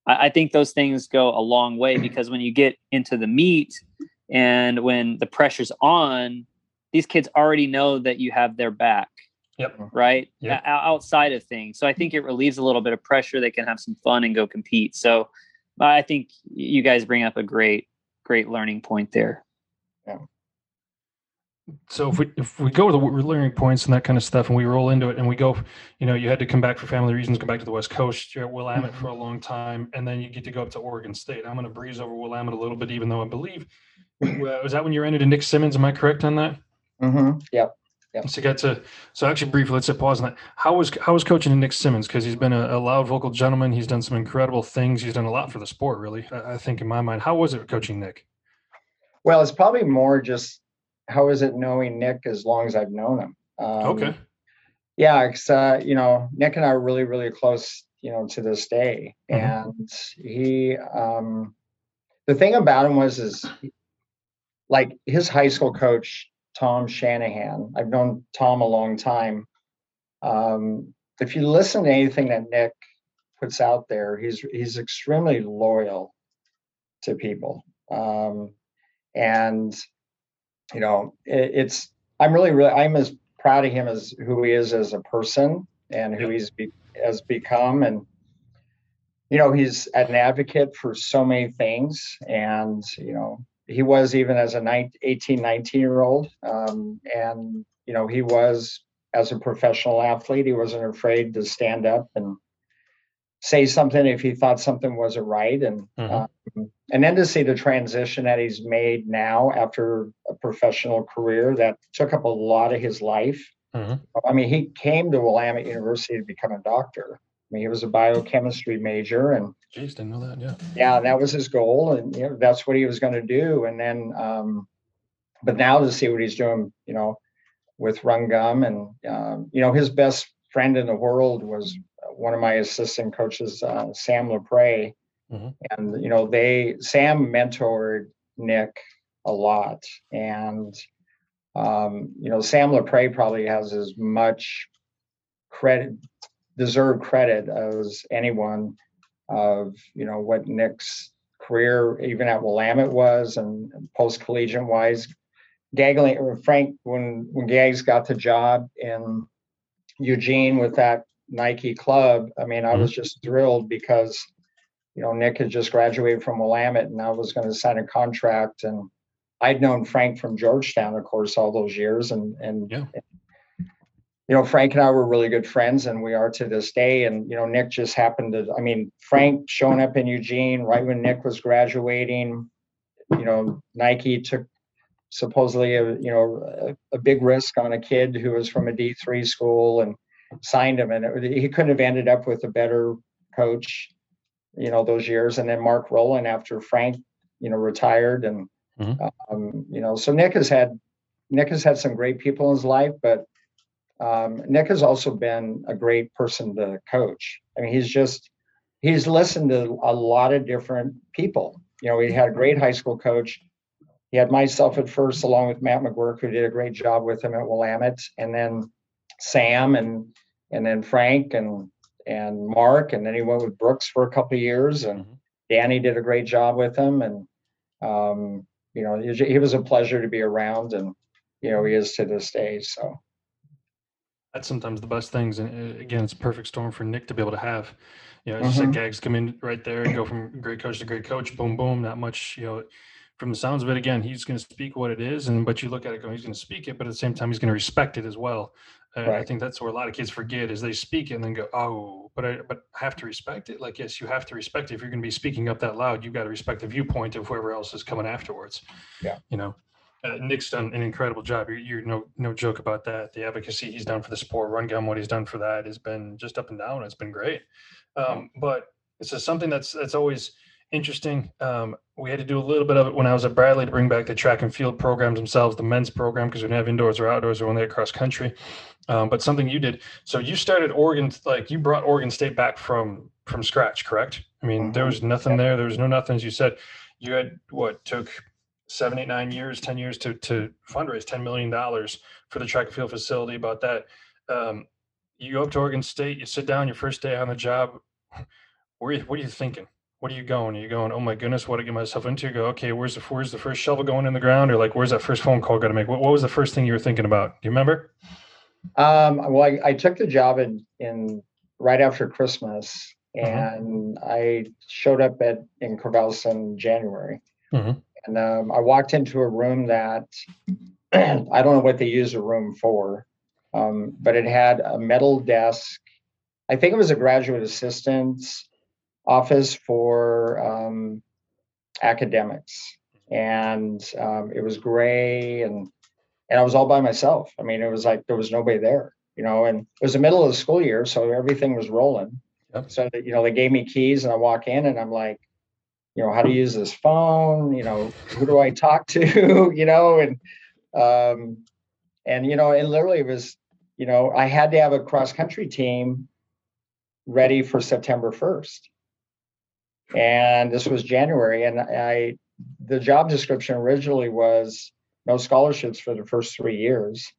I, I think those things go a long way because when you get into the meet and when the pressure's on, these kids already know that you have their back, Yep. right? Yep. O- outside of things. So I think it relieves a little bit of pressure. They can have some fun and go compete. So I think you guys bring up a great, great learning point there. So if we if we go to the learning points and that kind of stuff, and we roll into it, and we go, you know, you had to come back for family reasons, come back to the West Coast. You're at Willamette for a Mm-hmm. long time, and then you get to go up to Oregon State. I'm going to breeze over Willamette a little bit, even though I believe uh, was that when you ran into Nick Symmonds? Am I correct on that? Mhm, Yep. So got to so actually briefly let's hit pause on that. How was how was coaching Nick Symmonds? Because he's been a, a loud vocal gentleman. He's done some incredible things. He's done a lot for the sport, really. I, I think in my mind, how was it coaching Nick? Well, it's probably more just how is it knowing Nick as long as I've known him. Um, okay. Yeah, because uh, you know Nick and I are really really close, you know, to this day, Mhm. and he. Um, the thing about him was is like his high school coach Tom Shanahan. I've known Tom a long time. Um, if you listen to anything that Nick puts out there, he's he's extremely loyal to people, um, and you know it, it's I'm really really I'm as proud of him as who he is as a person and who he's be, has become. And you know he's an advocate for so many things. And you know he was even as a 19, 18 19 year old um, and you know he was as a professional athlete he wasn't afraid to stand up and say something if he thought something wasn't right and Mhm. um, and then to see the transition that he's made now after a professional career that took up a lot of his life Mhm. I mean, he came to Willamette University to become a doctor. I mean, he was a biochemistry major, and Jeez, didn't know that. Yeah. yeah, that was his goal, and you know, that's what he was going to do. And then, um, but now to see what he's doing, you know, with Run Gum, and um, you know, his best friend in the world was one of my assistant coaches, uh, Sam Lepre, Mhm. and you know, they Sam mentored Nick a lot, and um, you know, Sam Lepre probably has as much credit, deserved credit as anyone of, you know, what Nick's career, even at Willamette was and post collegiate wise. Or Frank, when, when Gags got the job in Eugene with that Nike club, I mean, I was mm-hmm. just thrilled because, you know, Nick had just graduated from Willamette and I was going to sign a contract and I'd known Frank from Georgetown, of course, all those years, and and Yeah. you know, Frank and I were really good friends, and we are to this day. And you know, Nick just happened to. I mean, Frank showing up in Eugene right when Nick was graduating. You know, Nike took supposedly a you know a, a big risk on a kid who was from a D three school and signed him, and it, he couldn't have ended up with a better coach. You know, those years, and then Mark Rowland after Frank, you know, retired and um, you know, so Nick has had Nick has had some great people in his life, but um, Nick has also been a great person to coach. I mean, he's just he's listened to a lot of different people. You know, he had a great high school coach. He had myself at first, along with Matt McGuirk, who did a great job with him at Willamette, and then Sam and and then Frank and and Mark, and then he went with Brooks for a couple of years, and Mhm. Danny did a great job with him, and um, you know, he was, he was a pleasure to be around, and you know, he is to this day. So That's sometimes the best things, and uh, again, it's a perfect storm for Nick to be able to have. You know, as you said, Mhm. Gags come in right there and go from great coach to great coach, boom, boom. Not much, you know. From the sounds of it, again, he's going to speak what it is, and but you look at it, going, he's going to speak it, but at the same time, he's going to respect it as well. And I think that's where a lot of kids forget is they speak and then go, oh, but I but I have to respect it. Like, yes, you have to respect it. If you're going to be speaking up that loud, you've got to respect the viewpoint of whoever else is coming afterwards. Yeah. You know, uh, Nick's done an incredible job. You're, you're no no joke about that. The advocacy he's done for the sport, Run Gum, what he's done for that has been just up and down. It's been great. Um, but it's just something that's that's always interesting. Um, we had to do a little bit of it when I was at Bradley to bring back the track and field programs themselves, the men's program, because we didn't have indoors or outdoors or when they cross country. Um, but something you did. So you started Oregon, like you brought Oregon State back from from scratch, correct? I mean, there Mhm. was nothing there. There was no nothing. As you said, you had what took seven, eight, nine years, ten years to to fundraise ten million dollars for the track and field facility. About that, um, you go up to Oregon State, you sit down your first day on the job. Where you, what are you thinking? What are you going? Are you going? Oh my goodness, what did I get myself into? You go, okay, where's the where's the first shovel going in the ground, or like where's that first phone call going to make? What, what was the first thing you were thinking about? Do you remember? Um, well, I, I took the job in, in right after Christmas, Mhm. and I showed up at in Corvallis in January, Mhm. and um, I walked into a room that I don't know what they use the room for, um, but it had a metal desk. I think it was a graduate assistant's office for um, academics, and um, it was gray and and I was all by myself. I mean, it was like there was nobody there, you know. And it was the middle of the school year, so everything was rolling. Yep. So that you know, they gave me keys, and I walk in, and I'm like, you know, how to use this phone? You know, who do I talk to? you know, and um, and you know, and literally it was, you know, I had to have a cross country team ready for September 1st. And this was January, and I the job description originally was no scholarships for the first three years.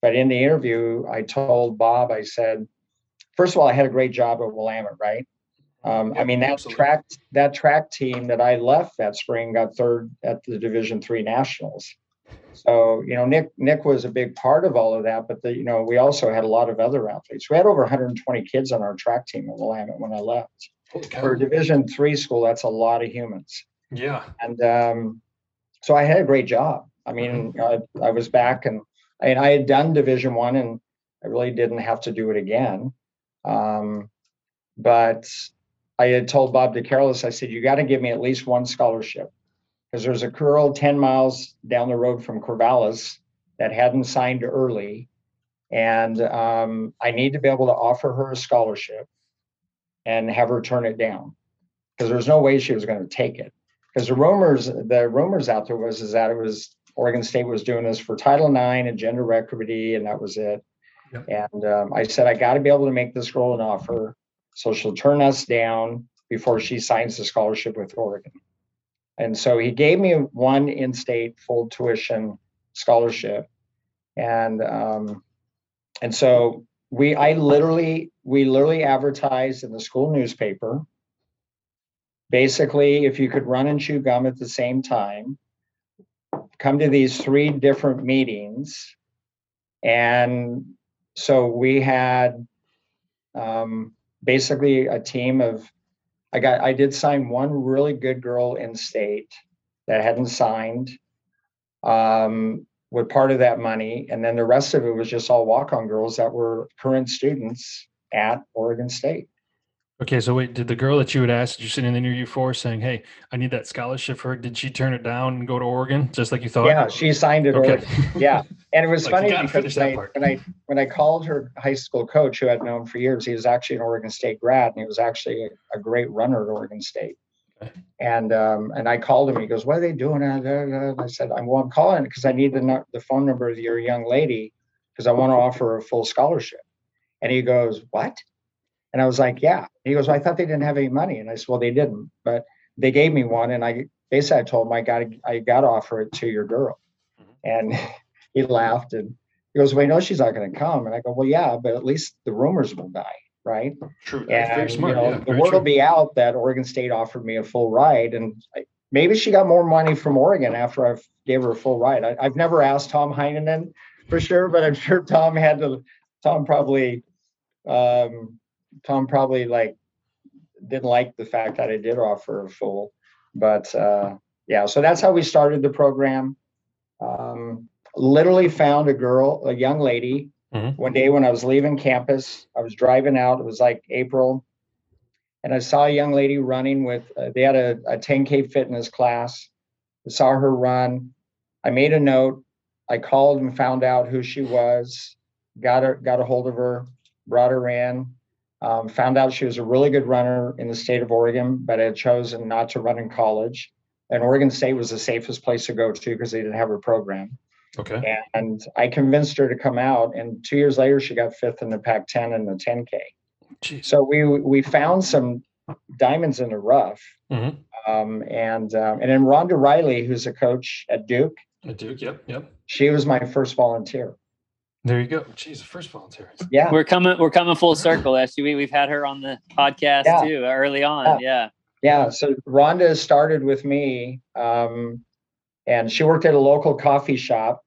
But in the interview, I told Bob, I said, first of all, I had a great job at Willamette, right? Um, I mean, that absolutely. track that track team that I left that spring got third at the Division three nationals. So you know, Nick Nick was a big part of all of that, but the, you know, we also had a lot of other athletes. We had over 120 kids on our track team at Willamette when I left. For Division three school, that's a lot of humans Yeah. and um, so I had a great job. I mean, I, I was back, and I, I had done Division One, and I really didn't have to do it again. Um, but I had told Bob DeCarolis, I said, "You got to give me at least one scholarship, because there's a girl ten miles down the road from Corvallis that hadn't signed early, and um, I need to be able to offer her a scholarship and have her turn it down, because there's no way she was going to take it." because the rumors the rumors out there was is that it was Oregon State was doing this for Title IX and gender equity, and that was it. Yep. And um, I said I got to be able to make this girl an offer, so she'll turn us down before she signs the scholarship with Oregon. And so he gave me one in-state full tuition scholarship, and um, and so we I literally we literally advertised in the school newspaper. Basically if you could run and chew gum at the same time come to these three different meetings. And so we had um, basically a team of i got i did sign one really good girl in state that hadn't signed. Um, with part of that money and then the rest of it was just all walk-on girls that were current students at oregon state Okay, so wait, did the girl that you had asked, you sitting in the interview for, saying, "Hey, I need that scholarship for her," did she turn it down and go to Oregon just like you thought? yeah she signed it Okay. Yeah and it was Like, funny because when I, when I when I called her high school coach who I'd known for years, he was actually an Oregon State grad, and he was actually a, a great runner at Oregon State. And um, and I called him. He goes, "What are they doing?" And I said, "I'm well, I'm calling because I need the the phone number of your young lady because I want to offer a full scholarship." And he goes, "What?" And I was like, "Yeah." He goes, well, "I thought they didn't have any money," and I said, "Well, they didn't, but they gave me one." And I basically I told him I got to I got to offer it to your girl, and he laughed and he goes, "Well, you know she's not going to come." And I go, "Well, yeah, but at least the rumors will die, right?" True. And very smart. you know, yeah, the word will be out that Oregon State offered me a full ride, and maybe she got more money from Oregon after I gave her a full ride. I, I've never asked Tom Heinonen for sure, but I'm sure Tom had to. Tom probably, um, Tom probably like didn't like the fact that I did offer a full, but uh, yeah. So that's how we started the program. Um, literally found a girl, a young lady, Mhm. one day when I was leaving campus. I was driving out. It was like April, and I saw a young lady running with. Uh, they had a, a 10k fitness class. I saw her run. I made a note. I called and found out who she was. Got her, got a hold of her, brought her in. Um, found out she was a really good runner in the state of Oregon, but had chosen not to run in college. And Oregon State was the safest place to go to because they didn't have a program. Okay. And I convinced her to come out. And two years later, she got fifth in the Pac-10 and the 10K. Jeez. So we we found some diamonds in the rough. Mhm. Um, and um, and then Rhonda Riley, who's a coach at Duke, At Duke. Yep. Yep. she was my first volunteer. There you go. Jeez, the first volunteer. Yeah, We're coming. We're coming full circle. Actually, we, we've had her on the podcast Yeah. too early on. Yeah. yeah. So Rhonda started with me, um, and she worked at a local coffee shop,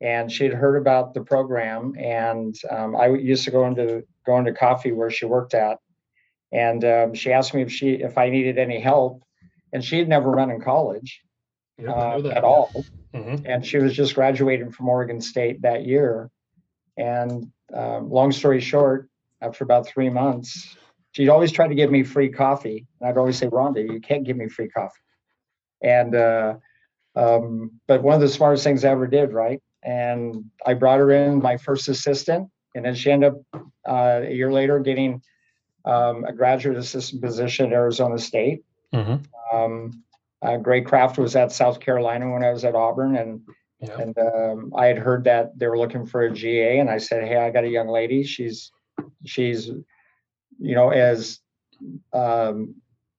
and she had heard about the program, and um, I used to go into go into coffee where she worked at, and um, she asked me if she if I needed any help, and she had never run in college know uh, at all. mm-hmm. and she was just graduating from Oregon State that year. And um, long story short, after about three months, she'd always try to give me free coffee, and I'd always say, "Rhonda, you can't give me free coffee." And uh, um, but one of the smartest things I ever did, right? And I brought her in, my first assistant, and then she ended up uh, a year later getting um, a graduate assistant position at Arizona State. Mm-hmm. Um, uh, Greg Kraft was at South Carolina when I was at Auburn, and yeah. and um, I had heard that they were looking for a GA, and I said, "Hey, I got a young lady. She's she's you know as um,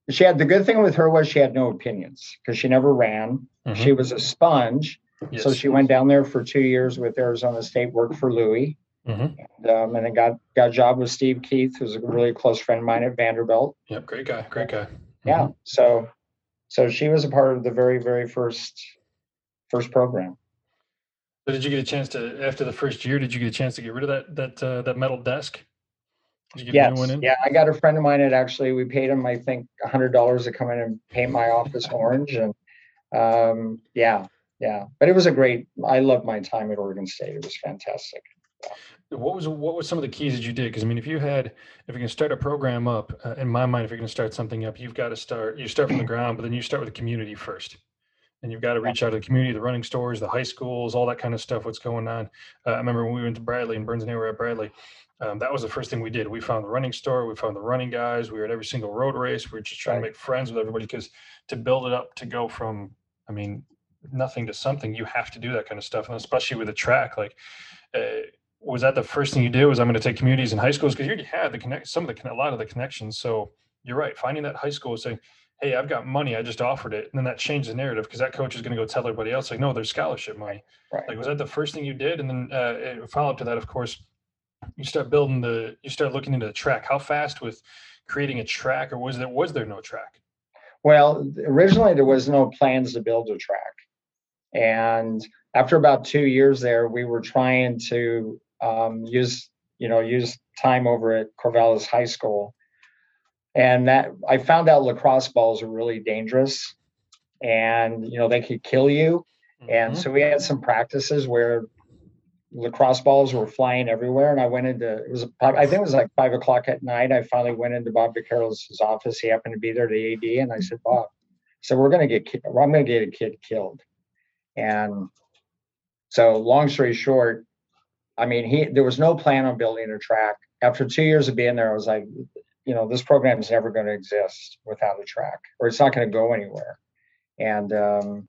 she had the good thing with her was she had no opinions because she never ran. Mm-hmm. She was a sponge, yes. so she went down there for two years with Arizona State, worked for Louie, mm-hmm. and, um, and then got got a job with Steve Keith, who's a really close friend of mine at Vanderbilt. Yep, great guy, great guy. Mm-hmm. Yeah, so so she was a part of the very very first first program. So did you get a chance to after the first year? Did you get a chance to get rid of that that uh, that metal desk? yes. Yeah, I got a friend of mine that actually we paid him, I think, a hundred dollars to come in and paint my office orange, and um, yeah, yeah. But it was a great. I loved my time at Oregon State. It was fantastic. Yeah. What was what was some of the keys that you did? Because I mean, if you had, if you can start a program up, uh, in my mind, if you're going to start something up, you've got to start. You start from the ground, but then you start with the community first and you've got to reach out to the community, the running stores, the high schools, all that kind of stuff. What's going on? Uh, I remember when we went to Bradley and Burns and I were at Bradley. Um, that was the first thing we did. We found the running store, we found the running guys. We were at every single road race. We were just trying right. to make friends with everybody because to build it up to go from, I mean, nothing to something, you have to do that kind of stuff, and especially with a track. Like, uh, was that the first thing you did? Was I'm going to take communities in high schools because you already had the connect some of the a lot of the connections. So you're right. Finding that high school saying, "Hey, I've got money. I just offered it," and then that changed the narrative because that coach is going to go tell everybody else, like, "No, there's scholarship money." Right. Like, was that the first thing you did? And then uh, follow up to that, of course you start building the you start looking into the track how fast with creating a track or was there was there no track well originally there was no plans to build a track and after about two years there we were trying to um, use you know use time over at corvallis high school and that i found out lacrosse balls are really dangerous and you know they could kill you mm-hmm. and so we had some practices where lacrosse balls were flying everywhere. And I went into it was I think it was like five o'clock at night. I finally went into Bob DeCarolis' office. He happened to be there, the AD, and I said, Bob, so we're gonna get I'm gonna get a kid killed. And so long story short, I mean, he there was no plan on building a track. After two years of being there, I was like, you know, this program is never going to exist without a track, or it's not going to go anywhere. And um,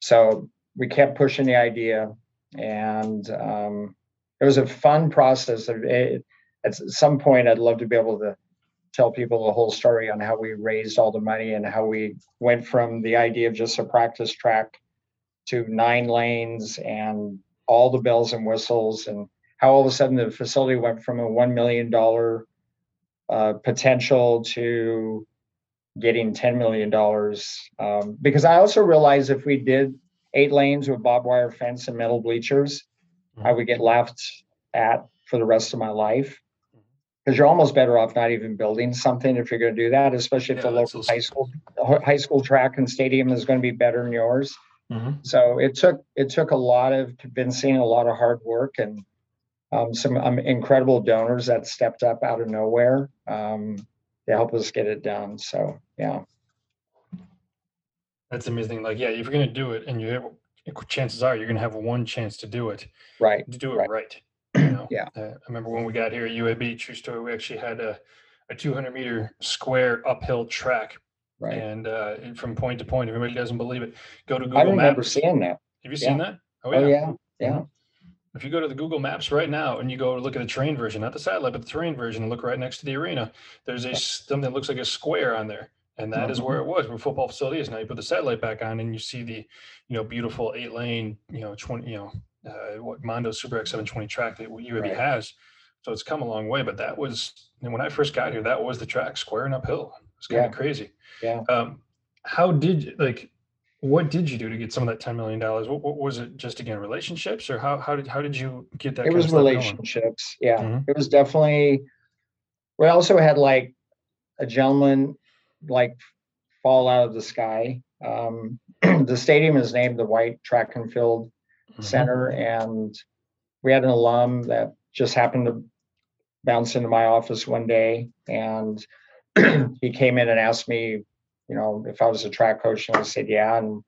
so we kept pushing the idea and um, it was a fun process. It, at some point, I'd love to be able to tell people the whole story on how we raised all the money and how we went from the idea of just a practice track to nine lanes and all the bells and whistles and how all of a sudden the facility went from a $1 million uh, potential to getting $10 million. Um, because I also realized if we did eight lanes with barbed wire fence and metal bleachers, mm-hmm. I would get laughed at for the rest of my life. Because mm-hmm. you're almost better off not even building something if you're going to do that, especially if yeah, the local high school high school track and stadium is going to be better than yours. Mm-hmm. So it took it took a lot of convincing, a lot of hard work, and um, some um, incredible donors that stepped up out of nowhere um, to help us get it done. So yeah. That's amazing. Like, yeah, if you're gonna do it, and you have, chances are you're gonna have one chance to do it, right? To do it right. right you know? yeah. Uh, I remember when we got here at UAB, true story. We actually had a, a 200 meter square uphill track, right? And uh, from point to point, everybody doesn't believe it. Go to Google I remember Maps. seeing that. Have you seen that? Oh yeah. Oh, yeah. Yeah. Mm-hmm. If you go to the Google Maps right now and you go look at the terrain version, not the satellite, but the terrain version, and look right next to the arena, there's a something that looks like a square on there and that is where mm-hmm. it was where football facility is now you put the satellite back on and you see the you know beautiful eight lane you know 20 you know uh, what mondo super x 720 track that uab right. has so it's come a long way but that was and when i first got here that was the track square and uphill it's kind yeah. of crazy yeah um how did you like what did you do to get some of that $10 million what, what was it just again relationships or how, how did how did you get that it was relationships going? yeah mm-hmm. it was definitely we also had like a gentleman like fall out of the sky Um, the stadium is named the White Track and Field Mhm. Center, and we had an alum that just happened to bounce into my office one day, and he came in and asked me, you know, if I was a track coach, and I said, yeah, and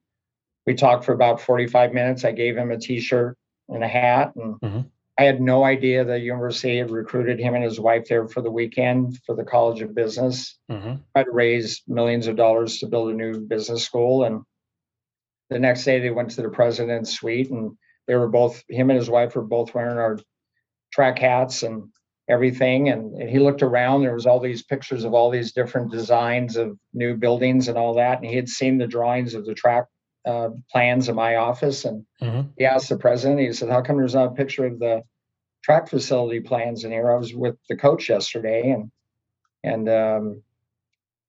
we talked for about 45 minutes. I gave him a T-shirt and a hat, and Mhm. I had no idea the university had recruited him and his wife there for the weekend for the College of Business. Mhm. Tried to raise millions of dollars to build a new business school, and the next day they went to the president's suite, and they were both him and his wife were both wearing our track hats and everything. And, and he looked around. There was all these pictures of all these different designs of new buildings and all that, and he had seen the drawings of the track uh, plans in my office, and Mhm. he asked the president, he said, How come there's not a picture of the track facility plans in here? I was with the coach yesterday and and um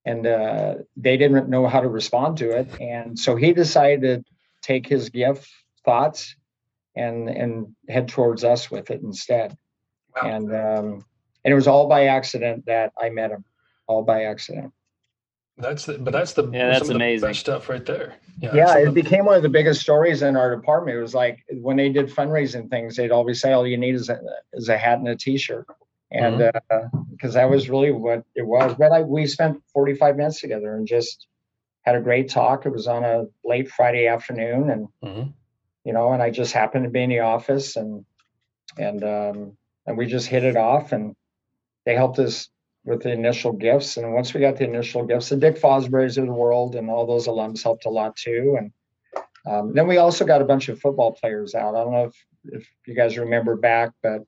and uh they didn't know how to respond to it. And so he decided to take his gift thoughts and and head towards us with it instead. Wow. And um and it was all by accident that I met him. All by accident. That's the, but that's the Yeah, that's some of the amazing. best stuff right there. Yeah, yeah, it the- became one of the biggest stories in our department. It was like when they did fundraising things, they'd always say, "All you need is a is a hat and a T-shirt," and because that was really what it was. But I, we spent 45 minutes together and just had a great talk. It was on a late Friday afternoon, and Mhm. you know, and I just happened to be in the office, and and um, and we just hit it off, and they helped us with the initial gifts. And once we got the initial gifts, the Dick Fosbury's of the world and all those alums helped a lot too. And um, then we also got a bunch of football players out. I don't know if, if you guys remember back, but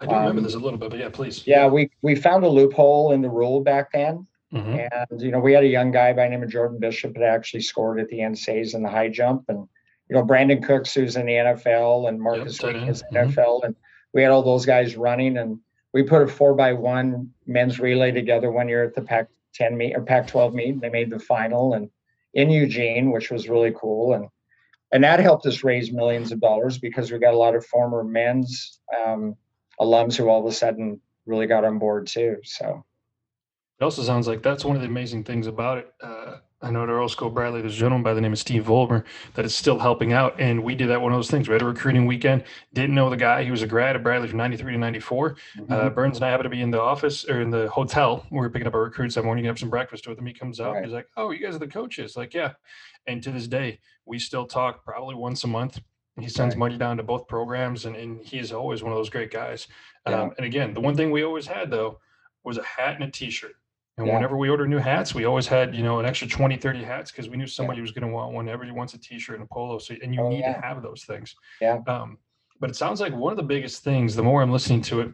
I do remember um, this a little bit, but yeah, please. yeah, we we found a loophole in the rule back then. Mhm. And you know, we had a young guy by the name of Jordan Bishop that actually scored at the NCAAs in the high jump, and you know, Brandin Cooks who's in the NFL, and Markus Wheaton is in the Mhm. NFL, and we had all those guys running, and we put a four by one men's relay together one year at the Pac-10 meet or Pac-12 meet. They made the final, and in Eugene, which was really cool, and and that helped us raise millions of dollars because we got a lot of former men's um, alums who all of a sudden really got on board too. So. It also sounds like that's one of the amazing things about it. Uh, I know at Earl School Bradley, there's a gentleman by the name of Steve Volmer that is still helping out. And we did that one of those things. We had a recruiting weekend, didn't know the guy. He was a grad at Bradley from 93 to 94. Uh, Burns and I happened to be in the office or in the hotel. We were picking up our recruits that morning, have some breakfast with him. He comes out, Right. he's like, Oh, you guys are the coaches. Like, yeah. And to this day, we still talk probably once a month. He sends Right. money down to both programs, and, and he is always one of those great guys. Yeah. Um, and again, the one thing we always had though was a hat and a t-shirt. And Yeah. whenever we ordered new hats, we always had, you know, an extra 20, 30 hats because we knew somebody was going to want one. Everybody wants a t-shirt and a polo. So, and you Oh, need yeah. to have those things. Yeah. Um, but it sounds like one of the biggest things, the more I'm listening to it,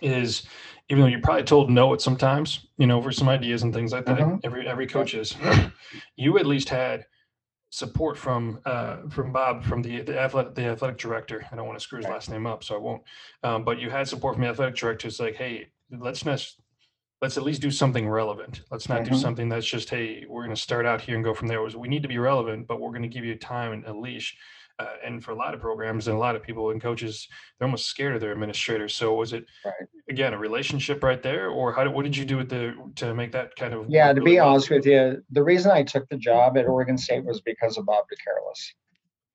is even though you're probably told no at sometimes, you know, for some ideas and things like that, Mhm. every every coach is, you at least had support from uh, from Bob from the the athletic the athletic director. I don't want to screw his Right. last name up, so I won't. Um, but you had support from the athletic director. It's like, hey, let's not let's at least do something relevant. Let's not do Mhm. something that's just, hey, we're going to start out here and go from there. It was we need to be relevant, but we're going to give you time and a leash. Uh, and for a lot of programs and a lot of people and coaches, they're almost scared of their administrators. So was it Right. again a relationship right there, or how did what did you do with the to make that kind of Yeah, to really be honest with you, the reason I took the job at Oregon State was because of Bob DeCarolis.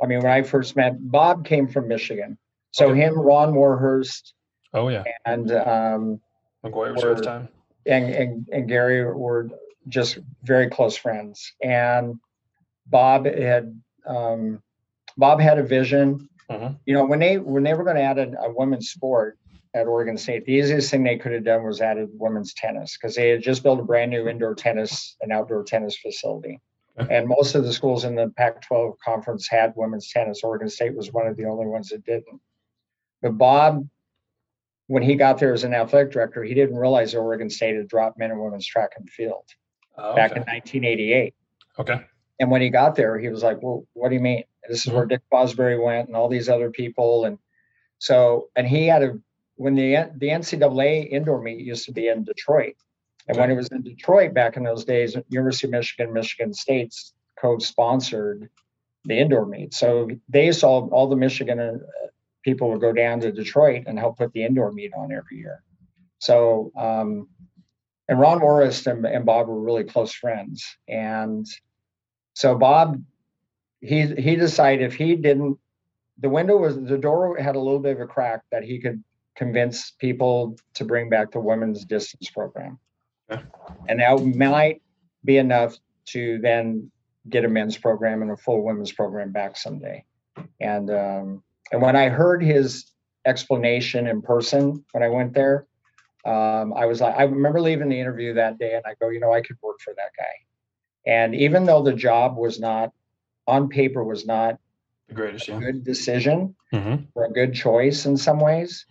I mean, when I first met Bob, came from Michigan. So Okay. him, Ron Warhurst, Oh yeah, and um, McGuire was at the time. And, and and Gary were just very close friends. And Bob had um, Bob had a vision. Mhm. You know, when they when they were going to add a, a women's sport at Oregon State, the easiest thing they could have done was added women's tennis because they had just built a brand new indoor tennis and outdoor tennis facility. Okay. And most of the schools in the Pac-12 conference had women's tennis. Oregon State was one of the only ones that didn't. But Bob when he got there as an athletic director, he didn't realize Oregon State had dropped men and women's track and field Oh, back okay. in 1988. okay. And when he got there, he was like, "Well, what do you mean? This is where Dick Fosbury went, and all these other people." And so, and he had a when the the NCAA indoor meet used to be in Detroit, and when it was in Detroit back in those days, University of Michigan, Michigan State's co-sponsored the indoor meet. So they saw all the Michigan uh, people would go down to Detroit and help put the indoor meet on every year. So, um, and Ron Morris and, and Bob were really close friends. And So Bob, he he decided if he didn't, the window was the door had a little bit of a crack that he could convince people to bring back the women's distance program, Okay. and that might be enough to then get a men's program and a full women's program back someday. And um, and when I heard his explanation in person when I went there, um, I was like, I remember leaving the interview that day, and I go, you know, I could work for that guy. And even though the job was not on paper was not The greatest, a yeah. good decision Mm-hmm. or a good choice in some ways,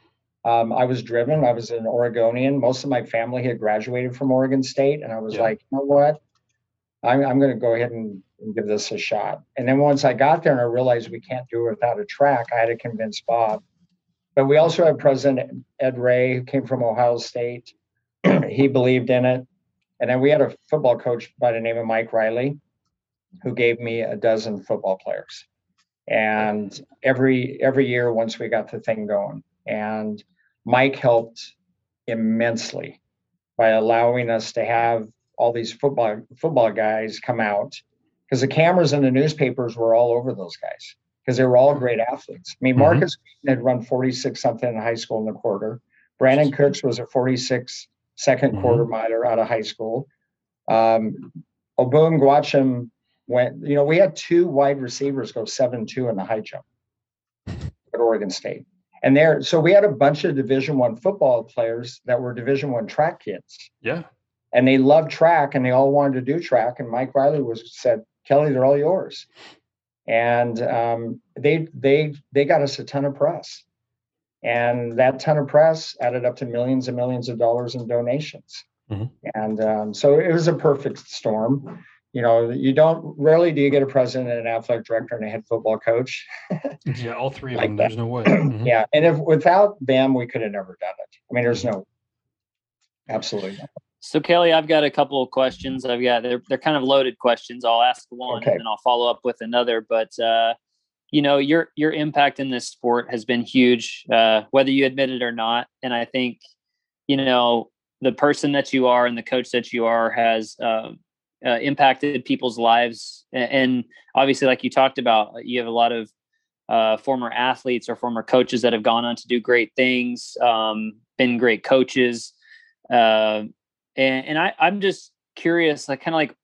um, I was driven. I was an Oregonian. Most of my family had graduated from Oregon State, and I was Yeah. like, you know what? I'm, I'm going to go ahead and, and give this a shot. And then once I got there and I realized we can't do it without a track, I had to convince Bob. But we also had President Ed Ray, who came from Ohio State. he believed in it. And then we had a football coach by the name of Mike Riley, who gave me a dozen football players. And every every year, once we got the thing going, and Mike helped immensely by allowing us to have all these football football guys come out because the cameras and the newspapers were all over those guys because they were all great athletes. I mean, Mhm. Markus Wheaton had run 46 something in high school in the quarter. Brandin Cooks was a 46 second Mhm. quarter miler out of high school. Um, Obum Gwacham went, you know, we had two wide receivers go 7 2 in the high jump at Oregon State. And there, so we had a bunch of Division One football players that were Division One track kids Yeah. And they loved track and they all wanted to do track. And Mike Riley was said, Kelly, they're all yours. And um, they they they got us a ton of press, and that ton of press added up to millions and millions of dollars in donations. Mhm. And um, so it was a perfect storm. You know, you don't rarely do you get a president, and an athletic director, and a head football coach. Yeah. All three of Like them. that. There's no way. Mhm. Yeah, and if without them, we could have never done it. I mean, there's no, absolutely no. So Kelly, I've got a couple of questions. I've got they're they're kind of loaded questions. I'll ask one Okay. and then I'll follow up with another. But uh, you know, your your impact in this sport has been huge, uh, whether you admit it or not. And I think, you know, the person that you are and the coach that you are has uh, uh, impacted people's lives. And obviously, like you talked about, you have a lot of uh, former athletes or former coaches that have gone on to do great things, um, been great coaches. Uh, and, and I, I'm just curious, like kind of like,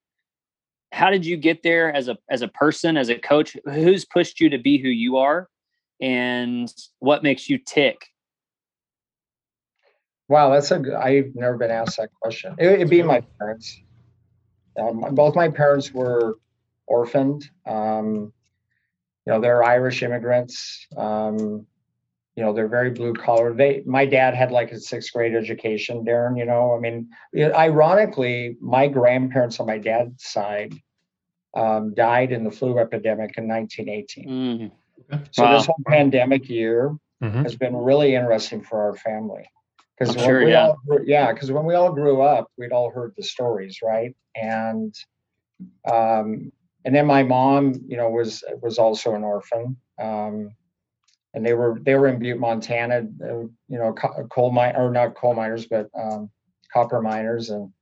how did you get there as a as a person, as a coach? Who's pushed you to be who you are, and what makes you tick? Wow, that's a. I've never been asked that question. It, it'd be my parents. Um, both my parents were orphaned. Um, you know, they're Irish immigrants. Um, you know, they're very blue collar. They, my dad had like a sixth grade education, Darren. You know, I mean, ironically, my grandparents on my dad's side um, died in the flu epidemic in 1918. Mm, So Wow. this whole pandemic year, Mhm. has been really interesting for our family. Because I'm sure, we yeah. all grew, yeah, because when we all grew up, we'd all heard the stories, right? And um, and then my mom, you know, was was also an orphan. Um, and they were they were in Butte, Montana, uh, you know, co- coal mine or not coal miners, but um, copper miners, and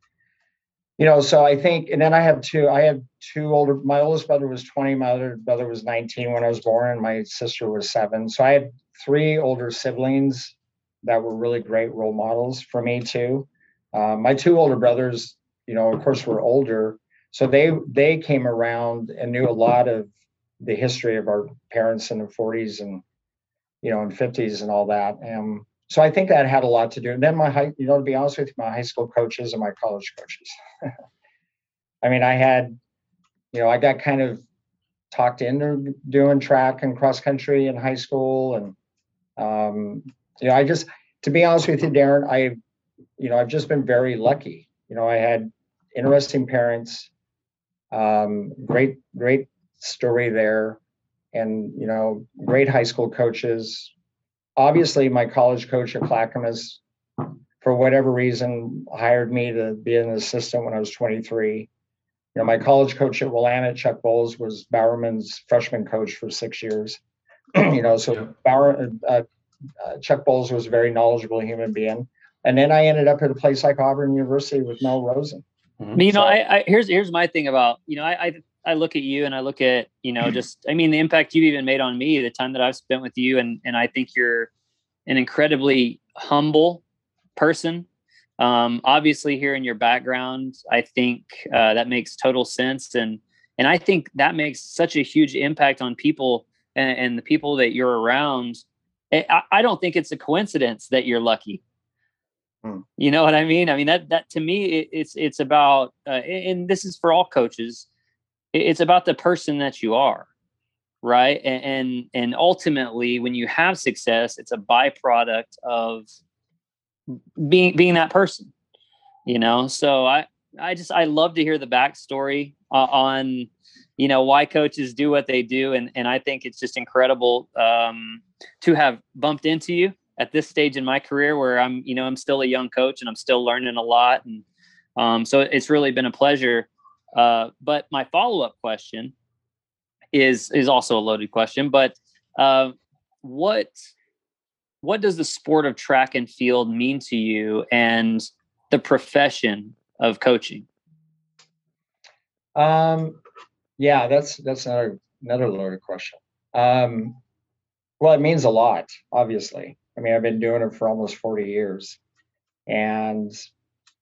you know, so I think, and then I have two. I had two older. My oldest brother was twenty. My other brother was nineteen when I was born, and my sister was seven. So I had three older siblings that were really great role models for me too. Uh, my two older brothers, you know, of course, were older, so they they came around and knew a lot of the history of our parents in the 40s and you know in 50s and all that. And so I think that had a lot to do. And then my high, you know, to be honest with you, my high school coaches and my college coaches. I mean, I had, you know, I got kind of talked into doing track and cross country in high school and um, you know, I just, to be honest with you, Darren, I, you know, I've just been very lucky. You know, I had interesting parents, um, great, great story there, and you know, great high school coaches. Obviously, my college coach at Clackamas, for whatever reason, hired me to be an assistant when I was 23. You know, my college coach at Willamette, Chuck Bowles, was Bowerman's freshman coach for six years. you know, so Yep. Bower, uh, uh, Chuck Bowles was a very knowledgeable human being. And then I ended up at a place like Auburn University with Mel Rosen. Mhm. you know, So- I, I here's here's my thing about you know, I, I I look at you and I look at, you know, just, I mean, the impact you've even made on me, the time that I've spent with you. And, and I think you're an incredibly humble person. Um, obviously in your background, I think uh, that makes total sense. And, and I think that makes such a huge impact on people and, and the people that you're around. I, I don't think it's a coincidence that you're lucky. Hmm. You know what I mean? I mean that that to me it, it's it's about uh, and this is for all coaches. It's about the person that you are, right? And, and and ultimately, when you have success, it's a byproduct of being being that person. You know, so I I just I love to hear the backstory uh, on you know why coaches do what they do, and and I think it's just incredible um, to have bumped into you at this stage in my career where I'm, you know, I'm still a young coach and I'm still learning a lot. And um, so it's really been a pleasure. Uh, but my follow up question is is also a loaded question. But uh, what what does the sport of track and field mean to you and the profession of coaching? Um, yeah, that's that's another another loaded question. Um, well, it means a lot, obviously. I mean, I've been doing it for almost 40 years. And,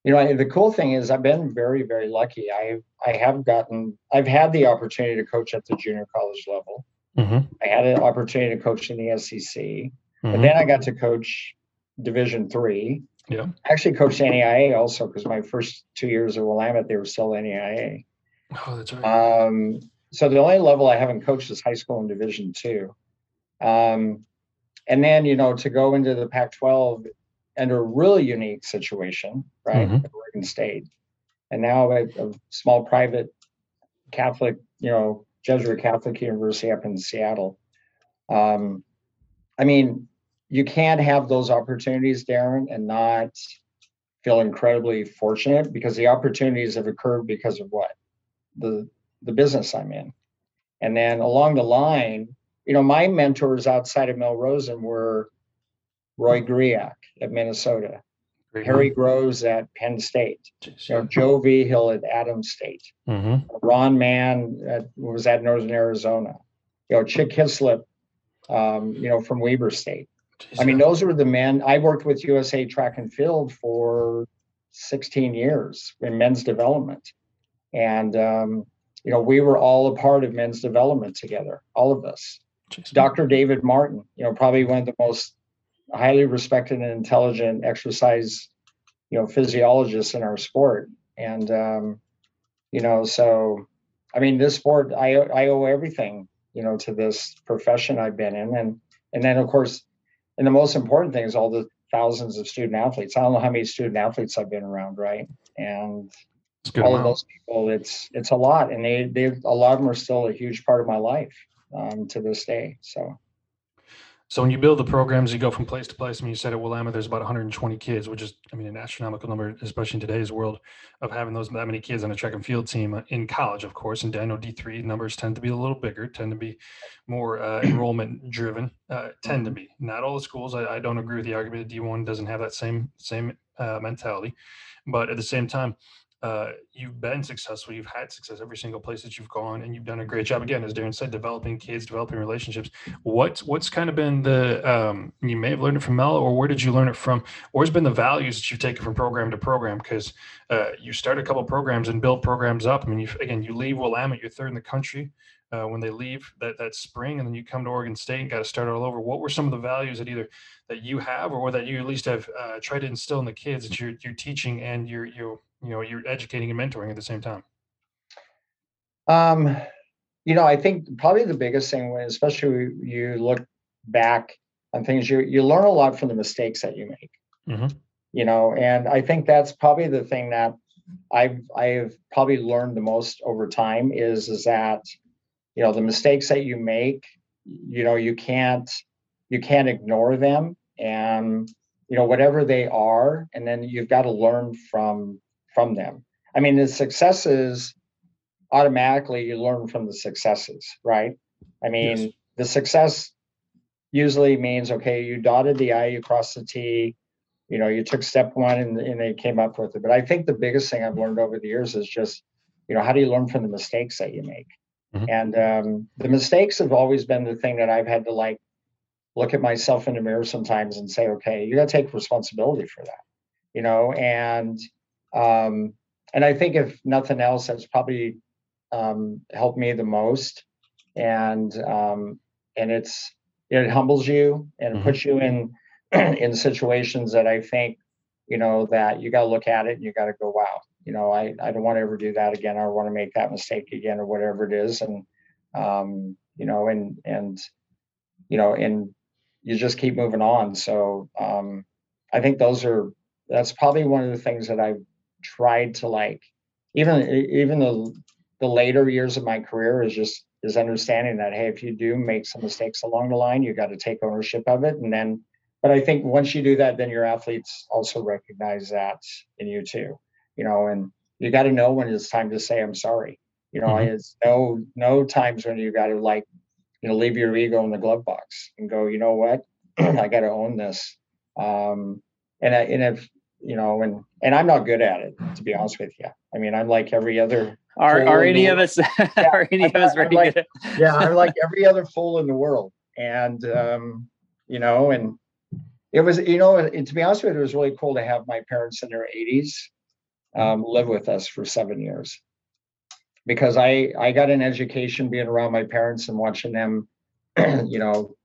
you know, the cool thing is I've been very, very lucky. I I have gotten, I've had the opportunity to coach at the junior college level. Mm-hmm. I had an opportunity to coach in the SEC, mm-hmm. but then I got to coach Division three. Yeah. I actually coached NAIA also because my first two years of Willamette, they were still NAIA. Oh, that's right. Um, so the only level I haven't coached is high school and Division two. Um, and then you know to go into the Pac-12 under a really unique situation, right? Mm-hmm. Oregon State, and now a, a, small private Catholic, you know, Jesuit Catholic University up in Seattle. Um, I mean, you can't have those opportunities, Darren, and not feel incredibly fortunate because the opportunities have occurred because of what the the business I'm in, and then along the line, you know, my mentors outside of Mel Rosen were Roy Griak at Minnesota, Great. Harry Groves at Penn State, you know, Joe Vigil at Adams State, mm-hmm. Ron Mann at, was at Northern Arizona, you know, Chick Hislop, um, you know, from Weber State. Jeez, I mean, those were the men. I worked with USA Track and Field for 16 years in men's development, and um, you know, we were all a part of men's development together, all of us. Dr. David Martin, you know, probably one of the most highly respected and intelligent exercise, you know, physiologists in our sport. And, um, you know, so, I mean, this sport, I, I owe everything, you know, to this profession I've been in. And, and then of course, and the most important thing is all the thousands of student athletes. I don't know how many student athletes I've been around, right? And all amount. of those people, it's, it's a lot. And they, they, a lot of them are still a huge part of my life um, to this day. So. So when you build the programs, you go from place to place. I mean, you said at Willamette, there's about 120 kids, which is, I mean, an astronomical number, especially in today's world of having those that many kids on a track and field team in college, of course. And I know D3 numbers tend to be a little bigger, tend to be more uh, enrollment driven, uh, tend to be. Not all the schools. I, I, don't agree with the argument that D1 doesn't have that same same uh, mentality, but at the same time, uh, you've been successful. You've had success every single place that you've gone, and you've done a great job. Again, as Darren said, developing kids, developing relationships. What's what's kind of been the um, you may have learned it from Mel, or where did you learn it from? Where's been the values that you've taken from program to program? Because uh, you start a couple programs and build programs up. I mean, you, again, you leave Willamette, you're third in the country. Uh, when they leave that, that spring and then you come to Oregon State and got to start all over. What were some of the values that either that you have or that you at least have uh, tried to instill in the kids that you're, you're teaching and you're, you're you know you're educating and mentoring at the same time um you know i think probably the biggest thing when especially you look back on things you you learn a lot from the mistakes that you make mm-hmm. you know and i think that's probably the thing that i've i've probably learned the most over time is is that you know the mistakes that you make you know you can't you can't ignore them and you know whatever they are and then you've got to learn from from them. I mean, the successes automatically you learn from the successes, right? I mean, yes. the success usually means okay, you dotted the I, you crossed the T, you know, you took step one and, and they came up with it. But I think the biggest thing I've learned over the years is just you know, how do you learn from the mistakes that you make? Mm-hmm. And um, the mistakes have always been the thing that I've had to like look at myself in the mirror sometimes and say, okay, you got to take responsibility for that, you know. And um, and I think if nothing else, that's probably um, helped me the most. And um, and it's it humbles you and mm-hmm. puts you in in situations that I think you know that you got to look at it and you got to go, wow, you know, I, I don't want to ever do that again. I don't want to make that mistake again or whatever it is. And, um, you know, and, and, you know, and you just keep moving on. So, um, I think those are, that's probably one of the things that I've tried to like, even, even the, the later years of my career is just, is understanding that, Hey, if you do make some mistakes along the line, you got to take ownership of it. And then, but I think once you do that, then your athletes also recognize that in you too you know, and you got to know when it's time to say I'm sorry. You know, mm-hmm. it's no no times when you got to like, you know, leave your ego in the glove box and go, you know what, I got to own this. Um, and I, and if you know, and and I'm not good at it to be honest with you. I mean, I'm like every other. Are are any of us? Yeah, are any I'm, of us very like, good? yeah, I'm like every other fool in the world, and um, you know, and it was, you know, it, to be honest with you, it was really cool to have my parents in their 80s um, live with us for seven years because I I got an education being around my parents and watching them, you know,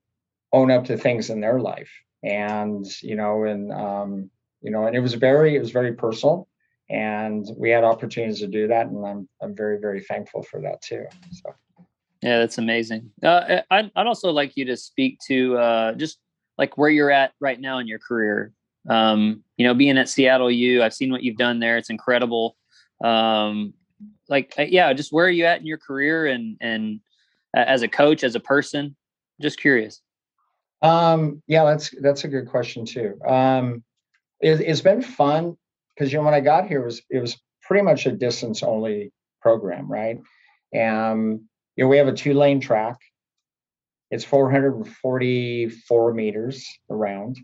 own up to things in their life, and you know, and um, you know, and it was very it was very personal, and we had opportunities to do that, and I'm I'm very very thankful for that too. So. Yeah, that's amazing. Uh, I'd, I'd also like you to speak to uh, just like where you're at right now in your career. Um, you know, being at Seattle U, I've seen what you've done there. It's incredible. Um, like, uh, yeah, just where are you at in your career and and as a coach, as a person? Just curious. Um, yeah, that's that's a good question too. Um, it, has been fun because you know when I got here it was it was pretty much a distance only program, right? And you know, we have a two lane track. It's 444 meters around.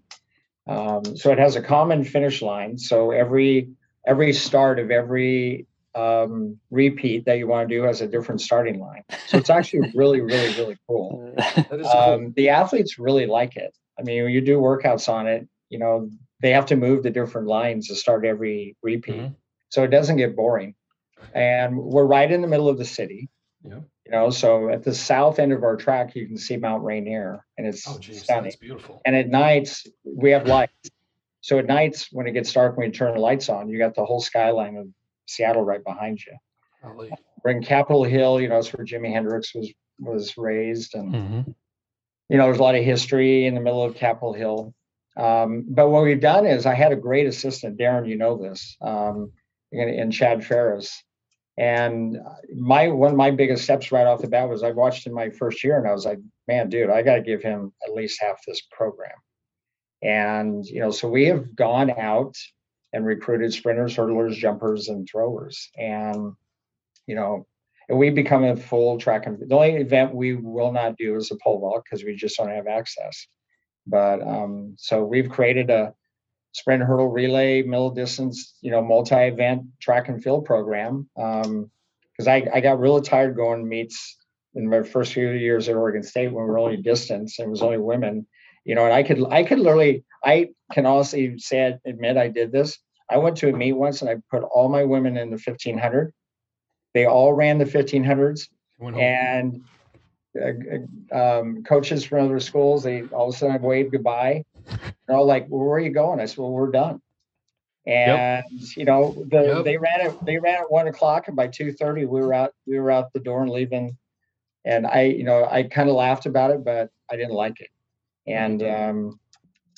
Um, so it has a common finish line. So every every start of every um, repeat that you want to do has a different starting line. So it's actually really, really, really cool. cool. Um, the athletes really like it. I mean, when you do workouts on it, you know, they have to move the different lines to start every repeat. Mm-hmm. So it doesn't get boring. And we're right in the middle of the city. Yeah. You know, so at the south end of our track, you can see Mount Rainier, and it's oh, geez, stunning. That's beautiful. And at nights, we have lights. So at nights, when it gets dark, when you turn the lights on, you got the whole skyline of Seattle right behind you. Golly. We're in Capitol Hill. You know, it's where Jimi Hendrix was was raised, and mm-hmm. you know, there's a lot of history in the middle of Capitol Hill. Um, but what we've done is, I had a great assistant, Darren. You know this, um, in Chad Ferris and my one of my biggest steps right off the bat was I watched in my first year and I was like, man, dude, I got to give him at least half this program. And you know, so we have gone out and recruited sprinters, hurdlers, jumpers, and throwers. And you know, and we become a full track and the only event we will not do is a pole vault because we just don't have access. But um, so we've created a sprint hurdle relay middle distance you know multi-event track and field program. Because um, I, I got really tired going meets in my first few years at oregon state when we were only distance and it was only women you know and i could i could literally i can honestly say admit i did this. I went to a meet once and i put all my women in the 1500 they all ran the 1500s and um, coaches from other schools they all of a sudden waved goodbye they're all like, well, where are you going? I said, well, we're done. And yep. you know, the, yep. they ran it. They ran at one o'clock, and by two thirty, we were out. We were out the door and leaving. And I, you know, I kind of laughed about it, but I didn't like it. And um,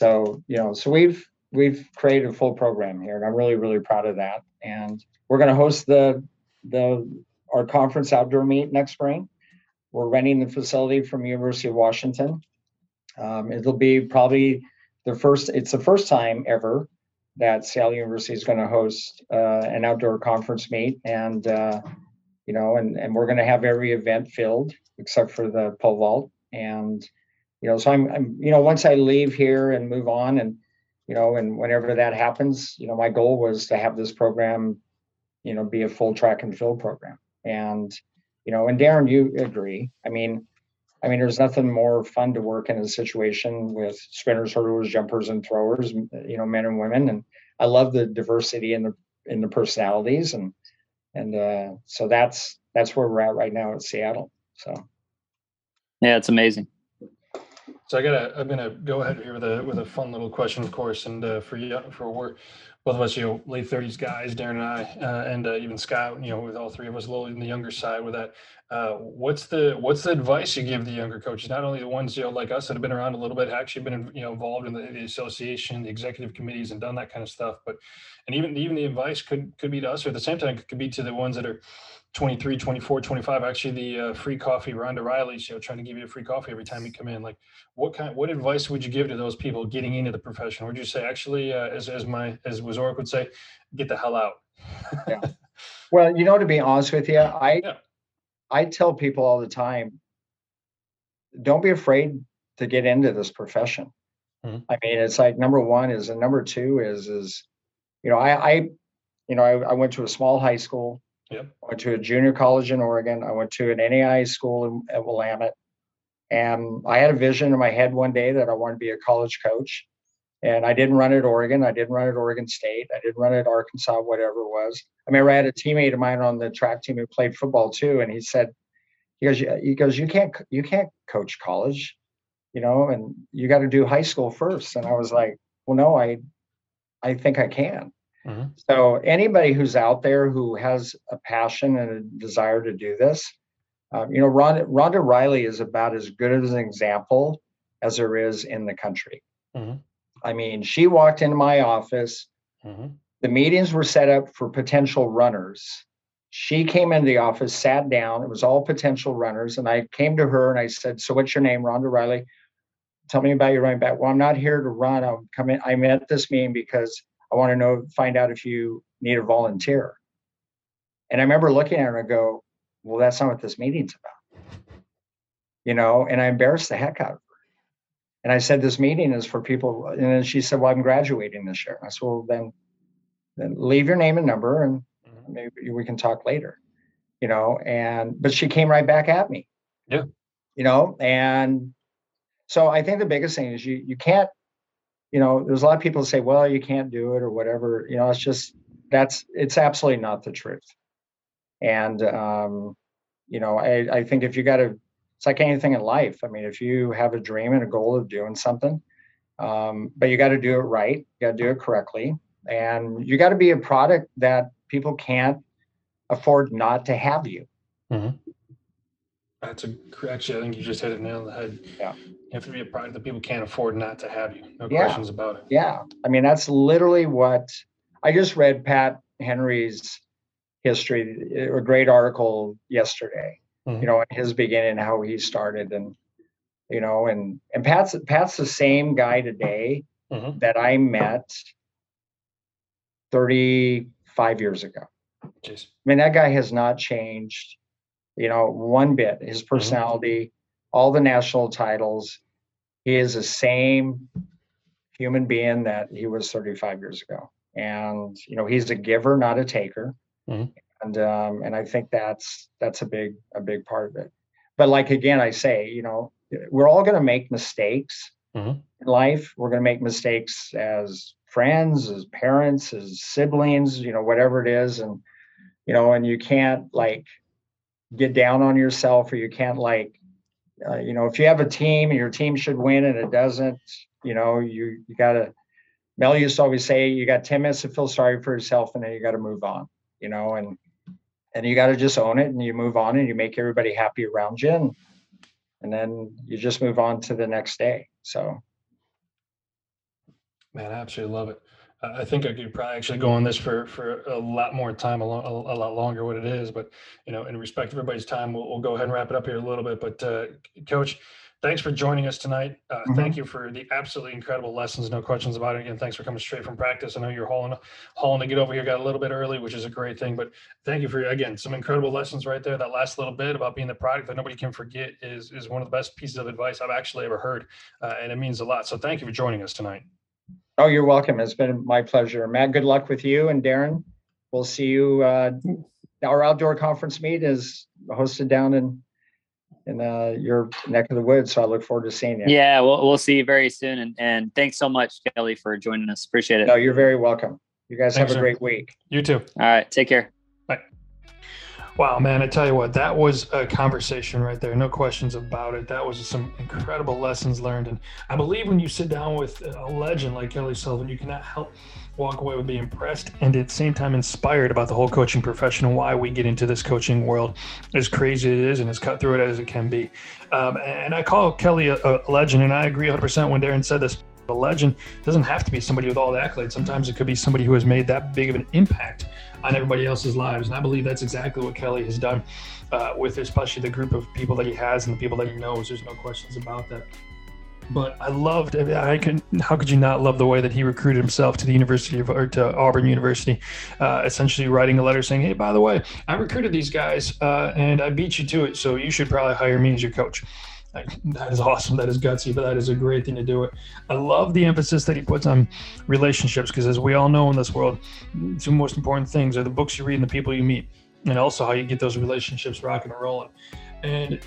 so, you know, so we've we've created a full program here, and I'm really really proud of that. And we're going to host the the our conference outdoor meet next spring. We're renting the facility from University of Washington. Um, it'll be probably the first it's the first time ever that Seattle University is going to host uh, an outdoor conference meet, and uh, you know, and and we're going to have every event filled except for the pole vault, and you know, so I'm, I'm you know, once I leave here and move on, and you know, and whenever that happens, you know, my goal was to have this program, you know, be a full track and field program. And, you know, and Darren, you agree. I mean, I mean, there's nothing more fun to work in a situation with sprinters, hurdlers, jumpers, and throwers, you know, men and women. And I love the diversity in the in the personalities, and and uh, so that's that's where we're at right now at Seattle. So, yeah, it's amazing. So I gotta, I'm gonna go ahead here with a with a fun little question, of course, and uh, for you, for we're both of us, you know, late thirties guys, Darren and I, uh, and uh, even Scott, you know, with all three of us a little in the younger side. With that, uh, what's the what's the advice you give the younger coaches? Not only the ones you know like us that have been around a little bit, actually been you know involved in the, the association, the executive committees, and done that kind of stuff. But and even even the advice could could be to us, or at the same time, could be to the ones that are 23, 24, 25. Actually, the uh, free coffee, Rhonda Riley's, you know, trying to give you a free coffee every time you come in. Like, what kind, what advice would you give to those people getting into the profession? Would you say, actually, uh, as as my as Wazorek would say, get the hell out? yeah. Well, you know, to be honest with you, I yeah. I tell people all the time, don't be afraid to get into this profession. Mm-hmm. I mean, it's like number one is, and number two is, is, you know, I, I you know, I, I went to a small high school Yep. I went to a junior college in Oregon. I went to an NAIA school in, at Willamette. And I had a vision in my head one day that I wanted to be a college coach. And I didn't run at Oregon. I didn't run at Oregon State. I didn't run at Arkansas, whatever it was. I remember I had a teammate of mine on the track team who played football too. And he said, he goes, he goes, you can't, you can't coach college, you know, and you got to do high school first. And I was like, well, no, I, I think I can. Mm-hmm. So anybody who's out there who has a passion and a desire to do this, um, you know, Rhonda, Rhonda, Riley is about as good as an example as there is in the country. Mm-hmm. I mean, she walked into my office. Mm-hmm. The meetings were set up for potential runners. She came into the office, sat down. It was all potential runners, and I came to her and I said, "So, what's your name, Rhonda Riley? Tell me about your running back." Well, I'm not here to run. I'm coming. I'm at this meeting because I want to know, find out if you need a volunteer. And I remember looking at her and I go, well, that's not what this meeting's about. You know, and I embarrassed the heck out of her. And I said, this meeting is for people. And then she said, well, I'm graduating this year. I said, well, then, then leave your name and number and mm-hmm. maybe we can talk later. You know, and but she came right back at me. Yeah. You know, and so I think the biggest thing is you you can't you know, there's a lot of people say, well, you can't do it or whatever. You know, it's just that's it's absolutely not the truth. And um, you know, I, I think if you got to, it's like anything in life. I mean, if you have a dream and a goal of doing something, um, but you got to do it right, you got to do it correctly, and you got to be a product that people can't afford not to have you. Mm-hmm. That's a actually, I think you just hit it nail on the head. Yeah. You have to be a product that people can't afford not to have you. No yeah. questions about it. Yeah. I mean, that's literally what I just read Pat Henry's history, a great article yesterday, mm-hmm. you know, in his beginning, how he started and, you know, and, and Pat's, Pat's the same guy today mm-hmm. that I met 35 years ago. Jeez. I mean, that guy has not changed you know, one bit. His mm-hmm. personality, mm-hmm. all the national titles. He is the same human being that he was 35 years ago. And you know, he's a giver, not a taker. Mm-hmm. And um, and I think that's that's a big a big part of it. But like again, I say, you know, we're all going to make mistakes mm-hmm. in life. We're going to make mistakes as friends, as parents, as siblings, you know, whatever it is, and you know, and you can't like get down on yourself or you can't like uh, you know if you have a team and your team should win and it doesn't you know you you gotta mel used to always say you got 10 minutes to feel sorry for yourself and then you got to move on you know and and you got to just own it and you move on and you make everybody happy around you and, and then you just move on to the next day so. Man i absolutely love it I think I could probably actually go on this for for a lot more time, a, lot, a lot longer. What it is, but you know, in respect of everybody's time, we'll, we'll go ahead and wrap it up here a little bit. But uh, Coach, thanks for joining us tonight. Uh, mm-hmm. Thank you for the absolutely incredible lessons. No questions about it. Again, thanks for coming straight from practice. I know you're hauling hauling to get over here. Got a little bit early, which is a great thing. But thank you for again some incredible lessons right there. That last little bit about being the product that nobody can forget is is one of the best pieces of advice I've actually ever heard, uh, and it means a lot. So thank you for joining us tonight. Oh, you're welcome. It's been my pleasure. Matt, good luck with you and Darren. we'll see you. Uh, our outdoor conference meet is hosted down in in uh, your neck of the woods. So I look forward to seeing you. Yeah, we'll we'll see you very soon. And and thanks so much, Kelly, for joining us. Appreciate it. No, you're very welcome. You guys Thanks, have a sir. great week. You too. All right, take care. Wow, man, I tell you what, that was a conversation right there. No questions about it. That was some incredible lessons learned. And I believe when you sit down with a legend like Kelly Sullivan, you cannot help walk away with being impressed and at the same time inspired about the whole coaching profession and why we get into this coaching world as crazy as it is and as cut through it as it can be. Um, and I call Kelly a, a legend, and I agree 100% when Darren said this. A legend doesn't have to be somebody with all the accolades. Sometimes it could be somebody who has made that big of an impact on everybody else's lives. And I believe that's exactly what Kelly has done uh, with especially the group of people that he has and the people that he knows. There's no questions about that. But I loved. I can. How could you not love the way that he recruited himself to the University of or to Auburn University, uh, essentially writing a letter saying, "Hey, by the way, I recruited these guys uh, and I beat you to it, so you should probably hire me as your coach." Like, that is awesome. That is gutsy, but that is a great thing to do it. I love the emphasis that he puts on relationships because, as we all know in this world, two most important things are the books you read and the people you meet, and also how you get those relationships rocking and rolling. And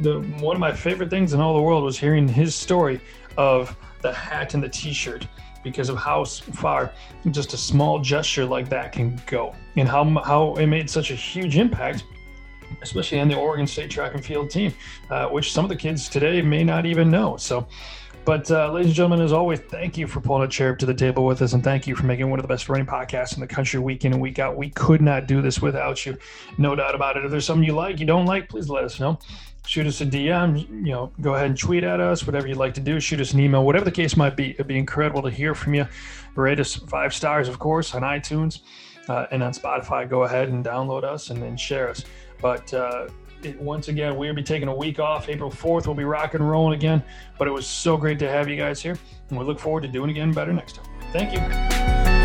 the one of my favorite things in all the world was hearing his story of the hat and the T-shirt because of how far just a small gesture like that can go, and how how it made such a huge impact especially on the Oregon State track and field team, uh, which some of the kids today may not even know. So, but uh, ladies and gentlemen, as always, thank you for pulling a chair up to the table with us, and thank you for making one of the best running podcasts in the country week in and week out. We could not do this without you, no doubt about it. If there's something you like, you don't like, please let us know. Shoot us a DM, you know, go ahead and tweet at us, whatever you'd like to do. Shoot us an email, whatever the case might be. It'd be incredible to hear from you. Rate us five stars, of course, on iTunes uh, and on Spotify. Go ahead and download us and then share us. But uh, it, once again, we'll be taking a week off. April 4th, we'll be rock and rolling again. But it was so great to have you guys here. And we look forward to doing again better next time. Thank you.